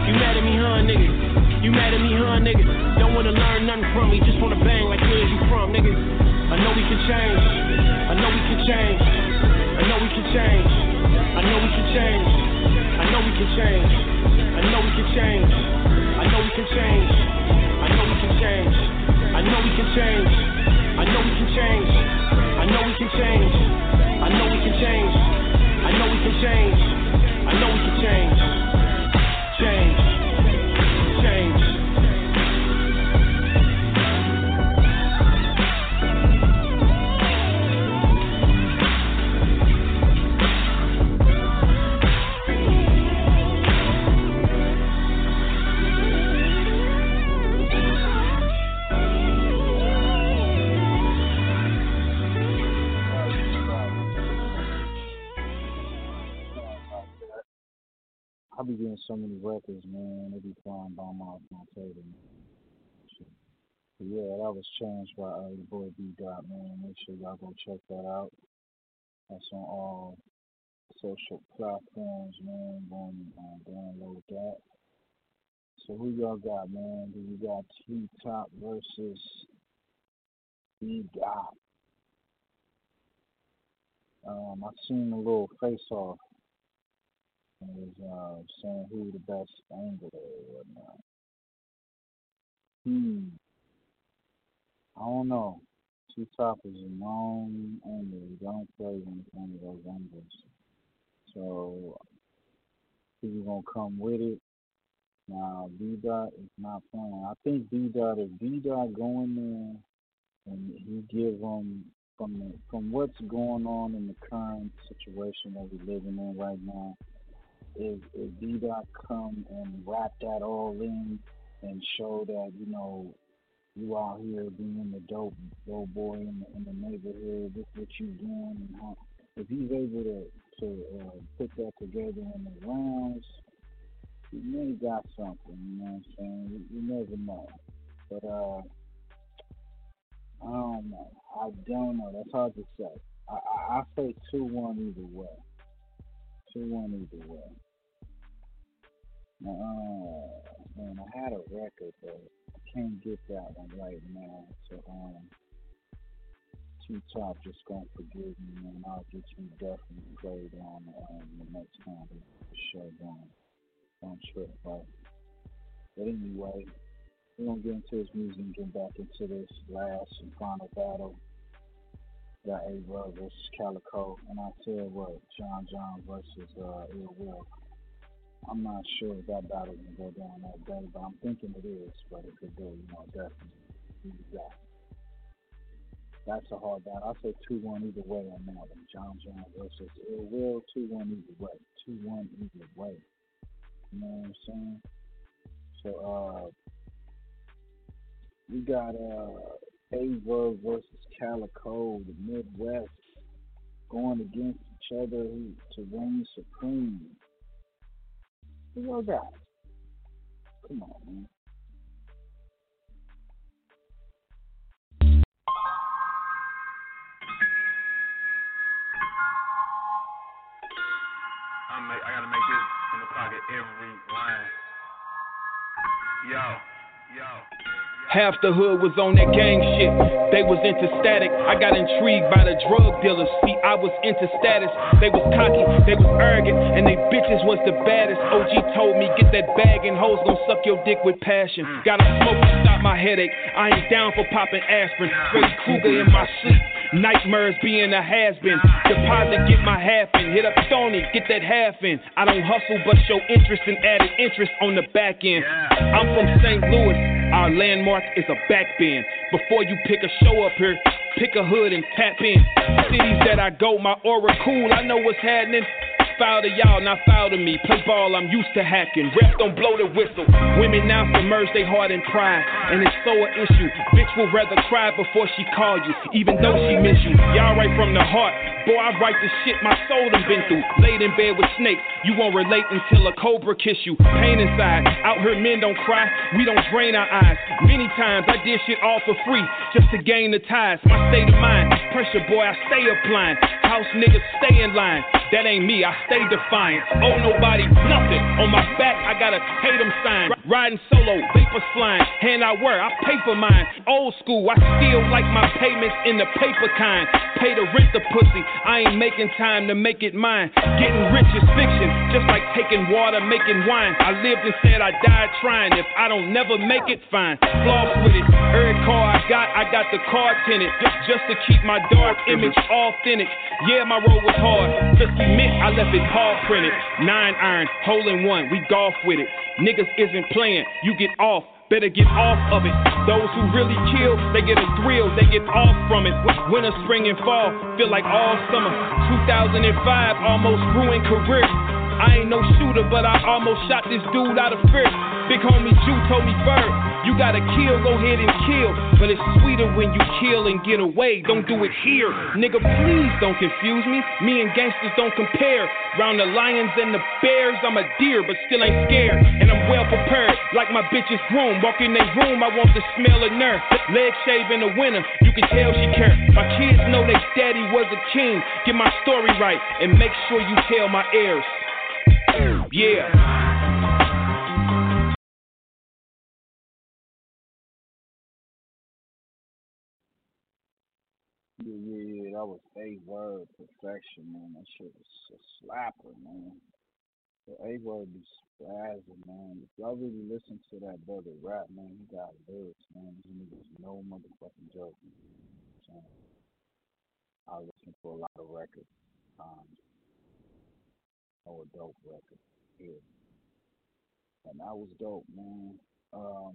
You mad at me, huh, nigga? You mad at me, huh, nigga? Don't wanna learn nothing from me, just wanna bang like where's you from, nigga? I know we can change. I know we can change. I know we can change. I know we can change. I know we can change. I know we can change. I know we can change. I know we can change. I know we can change. I know we can change. I know we can change. I know we can change. I know we can change. I know we can. Change. Change.
So many records, man. They be flying by my my table. But yeah, that was changed by uh, your boy B Dot, man. Make sure y'all go check that out. That's on all social platforms, man. Go and uh, download that. So who y'all got, man? Do you got T Top versus B Dot? Um, I seen a little face off was uh, saying who the best angler or whatnot. Hmm. I don't know. T Top is a known angler. He don't play when it's of those anglers. So he's gonna come with it. Now B Dot is not playing. I think B Dot if B Dot going there and he give them from the, from what's going on in the current situation that we're living in right now, if if B Dot come and wrap that all in and show that you know you out here being the dope dope boy in the, in the neighborhood, look what you doing and how if he's able to to uh, put that together in the rounds, he may got something. You know what I'm saying? You, you never know, but uh. I don't know. I don't know. That's hard to say. I I, I say two one either way. Two one either way. Uh, man, I had a record, but I can't get that one right now. So, um, T Top just gonna forgive me, and I'll get you definitely played on um, the next time the show don't don't trip, right? But anyway, we're gonna get into this music and get back into this last and final battle. Got Aye Verb versus Calico, and I you what, John John versus uh, Ill Will. I'm not sure if that battle can go down that day, but I'm thinking it is. But it do, you know, definitely you. That's a hard battle. I say two one either way on that one. John John versus Ill Will, two one either way. Two one either way. You know what I'm saying? So uh we got uh A versus Calico, the Midwest, going against each other to reign supreme. Who y'all? Come on, man.
I gotta make this in the pocket every line. Yo, yo.
Half the hood was on that gang shit. They was into static. I got intrigued by the drug dealers. See, I was into status. They was cocky, they was arrogant, and they bitches was the baddest. OG told me, get that bag and hoes gon' suck your dick with passion. Gotta smoke to stop my headache. I ain't down for popping aspirin. Freddy Krueger in my sleep. Nightmares being a has been. Deposit, get my half in. Hit up Stony, get that half in. I don't hustle, but show interest and added interest on the back end. I'm from St. Louis. Our landmark is a back bend. Before you pick a show up here, pick a hood and tap in. Cities that I go, my aura cool. I know what's happening. Foul to y'all, not foul to me. Play ball, I'm used to hacking. Rep don't blow the whistle. Women now submerge they heart in pride, and it's so an issue. Bitch will rather cry before she call you, even though she miss you. Y'all right from the heart. Boy, I write the shit my soul done been through. Laid in bed with snakes, you won't relate until a cobra kiss you. Pain inside, out here men don't cry, we don't drain our eyes. Many times I did shit all for free, just to gain the ties. My state of mind, pressure boy, I stay applying. House niggas stay in line, that ain't me, I stay defiant. Oh, nobody, nothing. On my back, I got a Tatum sign. Riding solo, vapors flying, hand I wear, I pay for mine. Old school, I still like my payments in the paper kind. Pay to rent the pussy. I ain't making time to make it mine. Getting rich is fiction, just like taking water, making wine. I lived and said I died trying. If I don't never make it, fine. Floss with it. Every car I got, I got the car tinted. Just, just to keep my dark image authentic. Yeah, my road was hard. Just admit I left it paw printed. Nine iron, hole in one, we golf with it. Niggas isn't playing, you get off better get off of it. Those who really kill, they get a thrill, they get off from it. Winter, spring, and fall feel like all summer. 2005 almost ruined career. I ain't no shooter, but I almost shot this dude out of fear. Big homie Jew told me, Bird, you gotta kill, go ahead and kill. But it's sweeter when you kill and get away. Don't do it here. Nigga, please don't confuse me. Me and gangsters don't compare. Round the lions and the bears, I'm a deer, but still ain't scared. And I'm well prepared, like my bitch's room. Walk in their room, I want the smell of nerve. Leg shave in the winter, you can tell she care. My kids know their daddy was a king. Get my story right, and make sure you tell my heirs. Yeah.
Yeah, yeah, yeah. That was a word perfection, man. That shit was a slapper, man. The Aye Verb be spazzing, man. If y'all really listen to that brother rap, man, he got lyrics, man. These niggas no motherfucking joke. So, I listen to a lot of records. Um, oh, dope record. Yeah. And that was dope, man. Um,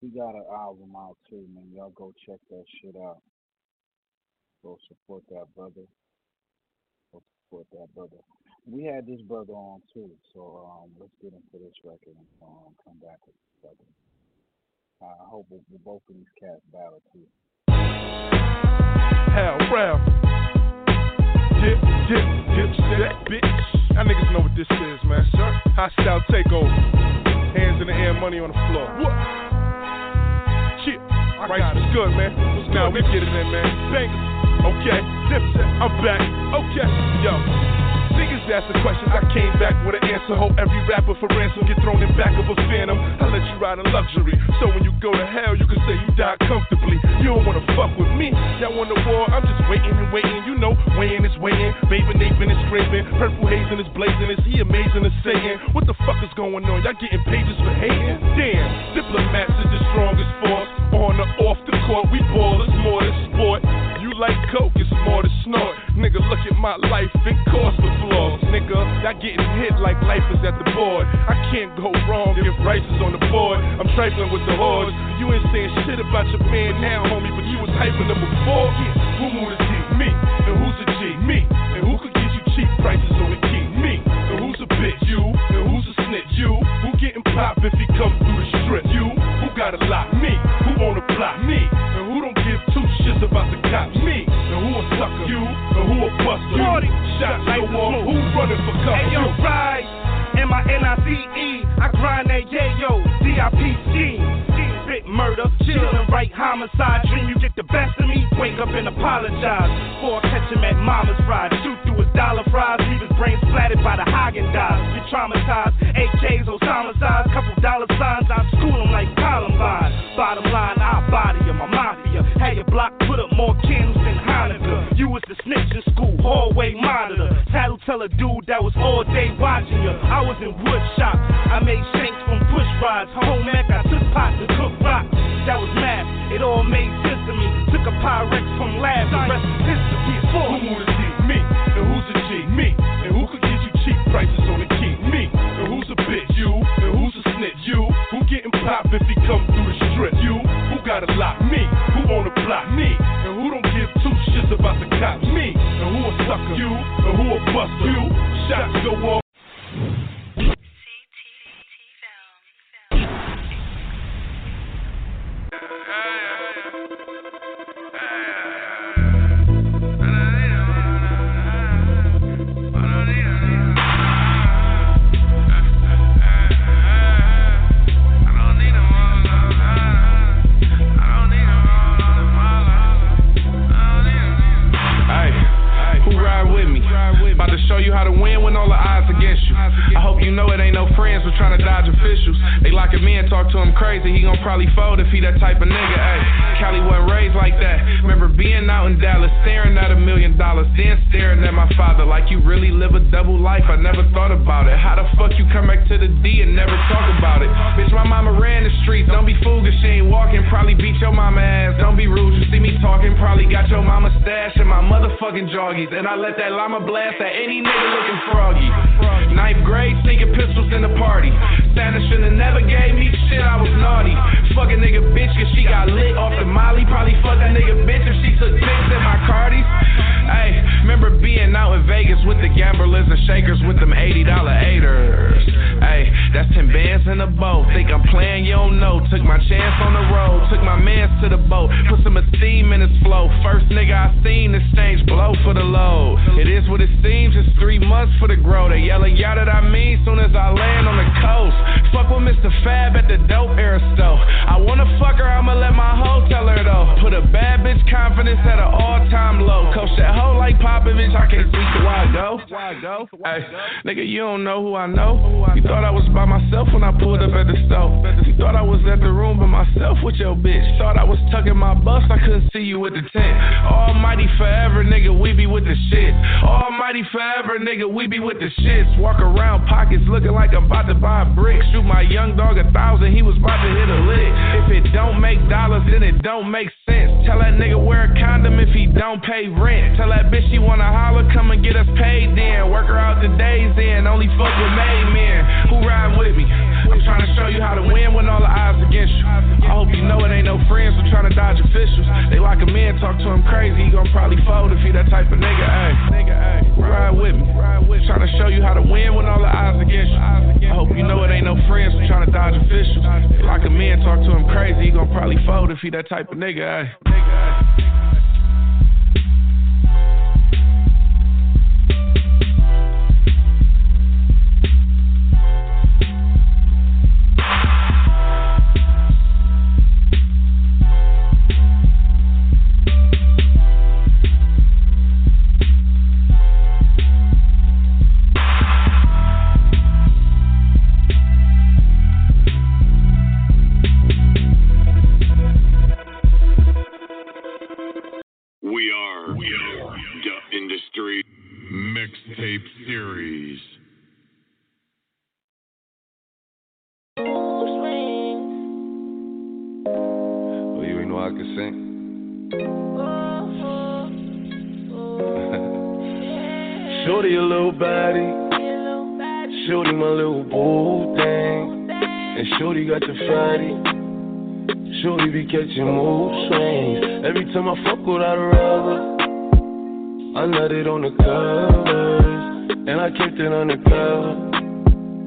he got an album out too, man. Y'all go check that shit out. Go support that brother. Go support that brother. we had this brother on too, so um, let's get into this record and um, come back with this brother. I hope we, both of these cats battle too.
Hell, well. Dip, dip, dip, set, bitch. Y'all niggas know what this is, man. Sir, hostile takeover. Hands in the air, money on the floor. What? Shit. Right, was good, man. What's now we get it in, man. Bangers. Okay, dipset. I'm back. Okay, yo. Niggas the questions, I came back with an answer. Hope every rapper for ransom get thrown in back of a phantom. I let you ride in luxury, so when you go to hell, you can say you died comfortably. You don't wanna fuck with me. Y'all want the wall, I'm just waiting and waiting. You know, weighing is waiting. Baby Nathan is scraping. Purple hazing is blazing. Is he amazing to saying? What the fuck is going on? Y'all getting pages for hating? Damn, diplomats strongest force. On or off the court, we ball. It's more than sport. You like coke, it's more than snort. Nigga, look at my life, it cost the flaws. Nigga, y'all getting hit like life is at the board. I can't go wrong if Bryce is on the board. I'm trifling with the hordes. You ain't saying shit about your man now, homie, but you was hyping them before. Yeah, who moved the G? Me. And who's a G? Me. And who could get you cheap prices on the key? Me. And who's a bitch? You. And who's a snitch? You. Who getting pop if he come through the strip? You. Who got a lot? Me. Who the block? Me. And who don't give two shits about the cops? Me. And who a sucker? You. And who a buster? You. Shots go off. Who running for cover?
Hey, yo, rise. M-I-N-I-C-E. I grind that yayo. D-I-P-C. Spit murder, chill and write homicide. Dream you get the best of me. Wake up and apologize. I catch him at mama's ride. Shoot through his dollar fries. Leave his brain splattered by the Hagen Dazs. Get traumatized. AKs, Osama's eyes. Couple dollar signs. I school him like Columbine. Bottom line, I body him. My mafia. Had your block put up more candles than Hanukkah. You was the snitch in school. Hallway monitor. Tattle tell a dude that was all day watching you. I was in wood shop. I made shanks from push rods. Home ec, I took pot to cook rock. That was math. It all made sense to me. Took a Pyrex from lab. The rest is history.
Who moved the G? Me. And who's a G? Me. And who could get you cheap prices on the key? Me. And who's a bitch? You. And who's a snitch? You. Who getting pop if he come through the strip? You. Who got a lot? Me. Who on the block? Me. Shits about to cops? Me. And who a sucker? You. And who a buster? You. Shots go off.
You really live a double life. I never thought about it. How the fuck you come back to the D and never talk about it? Bitch, my mama ran the streets. Don't be fooled, she ain't walking. Probably beat your mama ass. Don't be rude. You see me talking, probably got your mama stash in my motherfucking joggies. And I let that llama blast at any nigga looking froggy. Ninth grade, sneaking pistols in the party. Santa should've never gave me shit, I was naughty. Fuck a nigga bitch, cause she got lit off the molly. Probably fuck a nigga bitch if she took pics in my cardies. Hey, remember being out in Vegas with the gamblers and shakers with them $80 eighters. Hey, that's 10 bands in a boat. Think I'm playing, you don't know. Took my chance on the road, took my mans to the boat. Put some esteem in his flow. First nigga I seen this exchange blow for the load. It is what it seems, it's three months for the grow. They yelling, yeah, that I mean, soon as I land on the coast. Fuck with Mr. Fab at the dope air store. I wanna fuck her, I'ma let my hoe tell her though. Put a bad bitch confidence at an all time low. Coach hoe like Popovich, I can't see why I go. Hey, nigga, you don't know who I know. You thought I was by myself when I pulled up at the stove. You thought I was at the room by myself with your bitch. Thought I was tucking my bus, I couldn't see you with the tent. Almighty forever, nigga, we be with the shit. Almighty forever, nigga, we be with the shits. Walk around pockets looking like I'm about to buy a brick. Shoot my young dog a thousand, he was about to hit a lick. If it don't make dollars, then it don't make sense. Tell that nigga wear a condom if he don't pay rent. Tell that bitch she wanna holler, come and get us paid then. Work her out the days in, only fuck with made men. Who ride with me? I'm Trying to show you how to win when all the odds against you. I hope you know it ain't no friends who trying to dodge officials. They like a man, talk to him crazy, he gon' probably fold if he that type of nigga. Ayy, ride with me. Trying to show you how to win when all the odds against you. I hope you know it ain't no friends who trying to dodge officials. They like a man, talk to him crazy, he gon' probably fold if he that type of nigga. Ayy.
Mixtape series.
Oh, you ain't know I could sing? Shorty a little body, Shorty my little boo thing, and Shorty got the fatty. Shorty be catching mood swings. Every time I fuck without a rubber, I nutted on the covers, and I kept it undercover.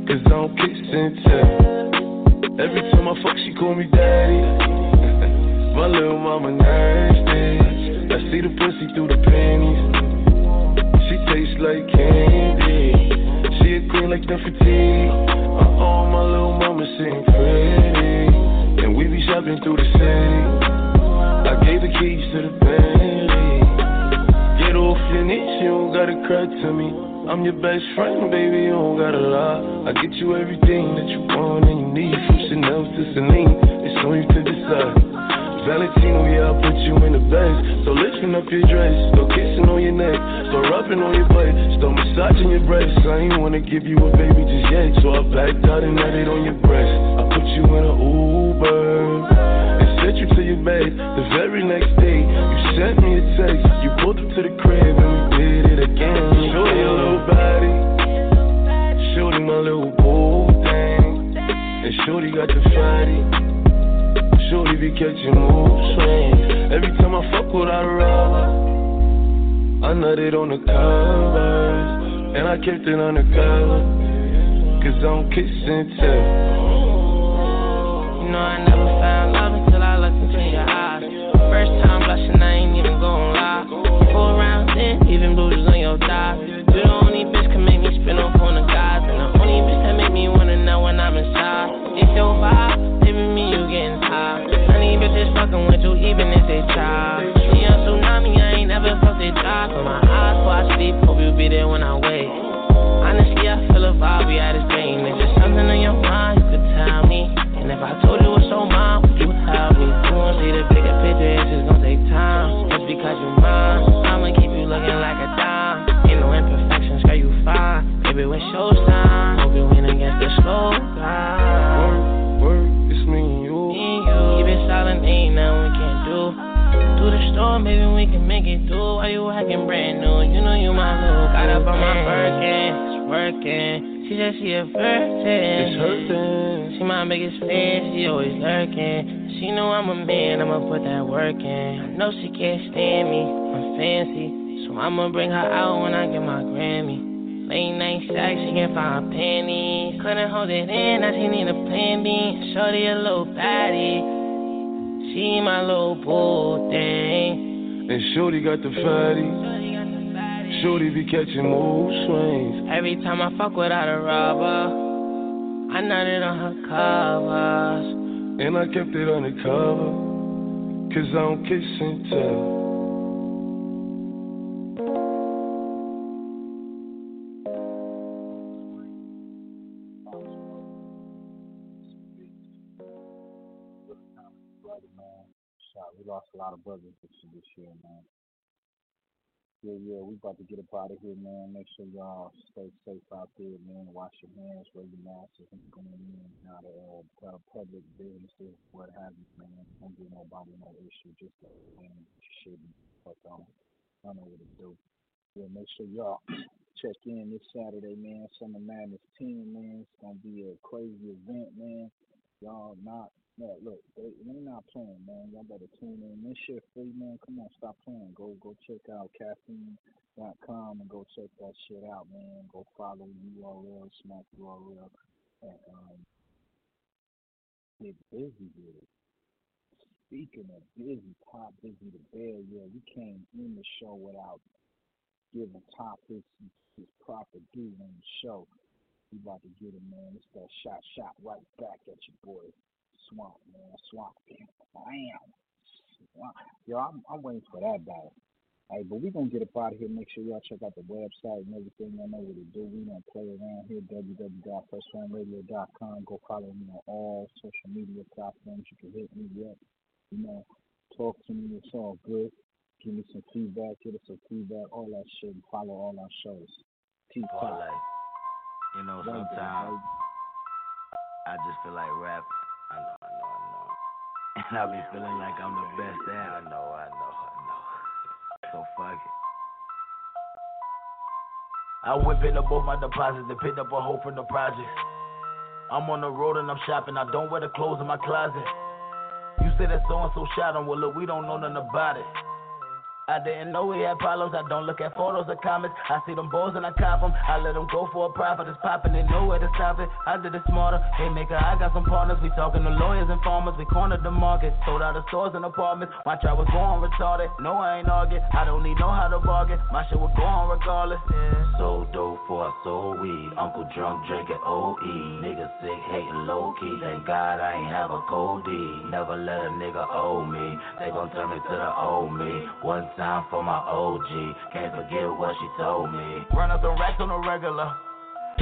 Cause I don't kiss and tell. Every time I fuck, she call me daddy. My little mama nasty. I see the pussy through the panties. She tastes like candy. She a queen like Nefertiti. Uh oh, my little mama sitting pretty. And we be shopping through the city. I gave the keys to the Bentley. Get off your knees, you don't gotta cry to me. I'm your best friend, baby, you don't gotta lie. I get you everything that you want and you need. From Chanel to Celine, it's on you to decide. Valentino, yeah, I'll put you in the best. So lifting up your dress, start kissing on your neck, start rubbing on your butt, start massaging your breasts. I ain't wanna give you a baby just yet, so I backed out and nutted on your breast. I put you in an Uber and sent you to your bed. The very next day, you sent me a text. You pulled up to the crib shorty got the fatty. Shorty be catching mood swings. Every time I fuck without a rubber, I nutted on the covers, and I kept it undercover. Cause I don't kiss and tell.
You know I never found love until I looked into your eyes. First time blushing, I ain't even gon' lie. Four rounds in, even bruises on your thighs. Be there when I wake. Honestly, I feel a vibe, we had this game. If there's something on your mind, you could tell me. And if I told you it's so mine, would you help me? You won't see the bigger picture, it's just gonna take time. Just because you're mine, said she a virgin.
It's hurting.
She my biggest fan, she always lurking. She know I'm a man, I'ma put that work in. I know she can't stand me, I'm fancy. So I'ma bring her out when I get my Grammy. Late night sex, she can't find pennies. Couldn't hold it in, now she need a plan B. Shorty a little fatty. She my little boo thing.
And Shorty got the fatty. Shorty be catching mood swings.
Every time I fuck without a rubber, I nutted on her covers.
And I kept it undercover. Cause I don't kiss and tell.
brother, man. Shot. We lost a lot of brothers this, this year, man. Yeah, yeah, we about to get up out of here, man. Make sure y'all stay safe out there, man. Wash your hands, wear your masks, and going in and out of uh, public businesses, what have you, man. Don't give nobody no issue. Just let man shit fuck on. I don't know what to do. Yeah, make sure y'all check in this Saturday, man. Summer Madness 10, man. It's gonna be a crazy event, man. Y'all not yeah, look, they they not playing, man. Y'all better tune in. This shit free, man. Come on, stop playing. Go go check out caffeine.com and go check that shit out, man. Go follow URL, smack URL, and um, get busy with it. Speaking of busy, top busy the bear, yeah, we came in the show without giving top his his proper due on the show. We about to get him, man. It's that shot shot right back at you, boy. Swamp, man. Swamp. Bam. Swamp. Yo, I'm, I'm waiting for that battle. All right, but we're going to get up out of here. Make sure y'all check out the website and everything. Y'all know what to do. We don't play around here. www.firstfamradio.com. Go follow me on all social media platforms. You can hit me up. You know, talk to me. It's all good. Give me some feedback. Give us some feedback. All that shit. And follow all our shows. Keep
Boy, like, you know, sometimes I just feel like rap And I be feeling like I'm the best at it. I know, I know, I know. So fuck it. I whip it up both my deposits and picked up a hoe from the project. I'm on the road and I'm shopping. I don't wear the clothes in my closet. You say that so and so shot him. Well, look, we don't know nothing about it. I didn't know we had problems. I don't look at photos or comments. I see them boys and I cop them. I let them go for a profit. It's popping, they know where to stop it. I did it smarter. Hey, maker, I got some partners. We talking to lawyers and farmers. We cornered the market. Sold out the stores and apartments. Watch, I was going retarded. No, I ain't arguing. I don't need no how to bargain. My shit was going regardless. Yeah. So dope for a soul weed. Uncle drunk drinking OE. Nigga sick, hating low key. Thank God I ain't have a cold D. Never let a nigga owe me. They gon' turn me to the old me. One time for my OG. Can't forget what she told me. Run up the racks on a regular.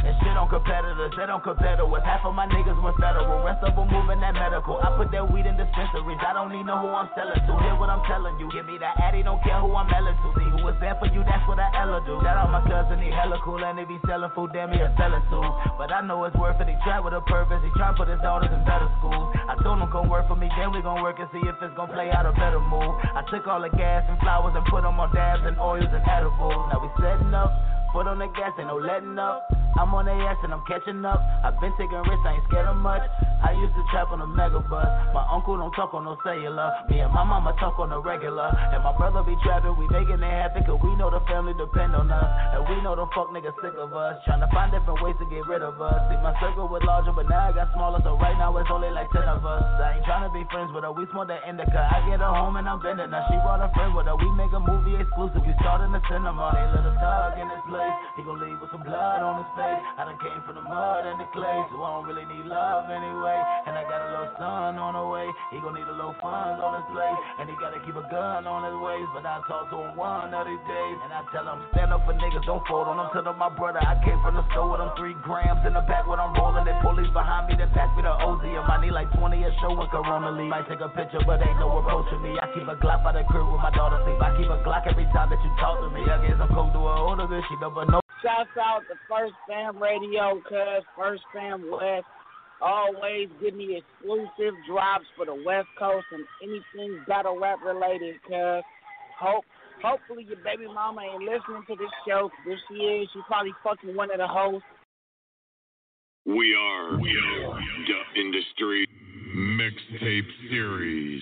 And shit on competitors, they don't compare to us. Half of my niggas went federal, rest of them moving that medical. I put that weed in dispensaries, I don't even know who I'm selling to. Hear what I'm telling you, give me that addy, don't care who I'm selling to. See who was there for you, that's what I Ella do. Shout out my cousin, he hella cool, and they be selling food, damn, he a selling too. But I know it's worth it, he tried with a purpose, he tried put his daughters in better schools. I told him come work for me, then we gon' work and see if it's gon' play out a better move. I took all the gas and flowers and put them on dabs and oils and edibles. Now we setting up. Foot on the gas, ain't no letting up. I'm on their ass and I'm catching up. I've been taking risks, I ain't scared of much. I used to trap on a mega bus. My uncle don't talk on no cellular. Me and my mama talk on the regular. And my brother be trapping, we making it happen, cause we know the family depend on us. And we know the fuck niggas sick of us. Trying to find different ways to get rid of us. See, my circle was larger, but now I got smaller, so right now it's only like 10 of us. I ain't trying to be friends with her, we smoke that indica. I get her home and I'm bending her. She brought a friend with her, we make a movie exclusive. We start in the cinema. They let us talk in this place. He gon' leave with some blood on his face. I done came from the mud and the clay, so I don't really need love anyway. And I got a little son on the way. He gon' need a little funds on his plate. And he gotta keep a gun on his waist. But I talk to him one of these days. And I tell him, stand up for niggas, don't fold on them. Tell them my brother, I came from the store with them three grams in the back when I'm rolling. They police behind me, they pass me the OZ. And my knee like 20 a show with Corona leave. Might take a picture, but ain't no approaching me. I keep a Glock by the crib with my daughter sleep. I keep a Glock every time that you talk to me. I guess I'm coke to her older she never know.
Shouts out to First Fam Radio, cuz First Fam West. Always give me exclusive drops for the West Coast and anything battle rap related, cuz. Hope hopefully your baby mama ain't listening to this show. If she is, she's probably fucking one of the hosts.
We are, we are the Industry Mixtape Series.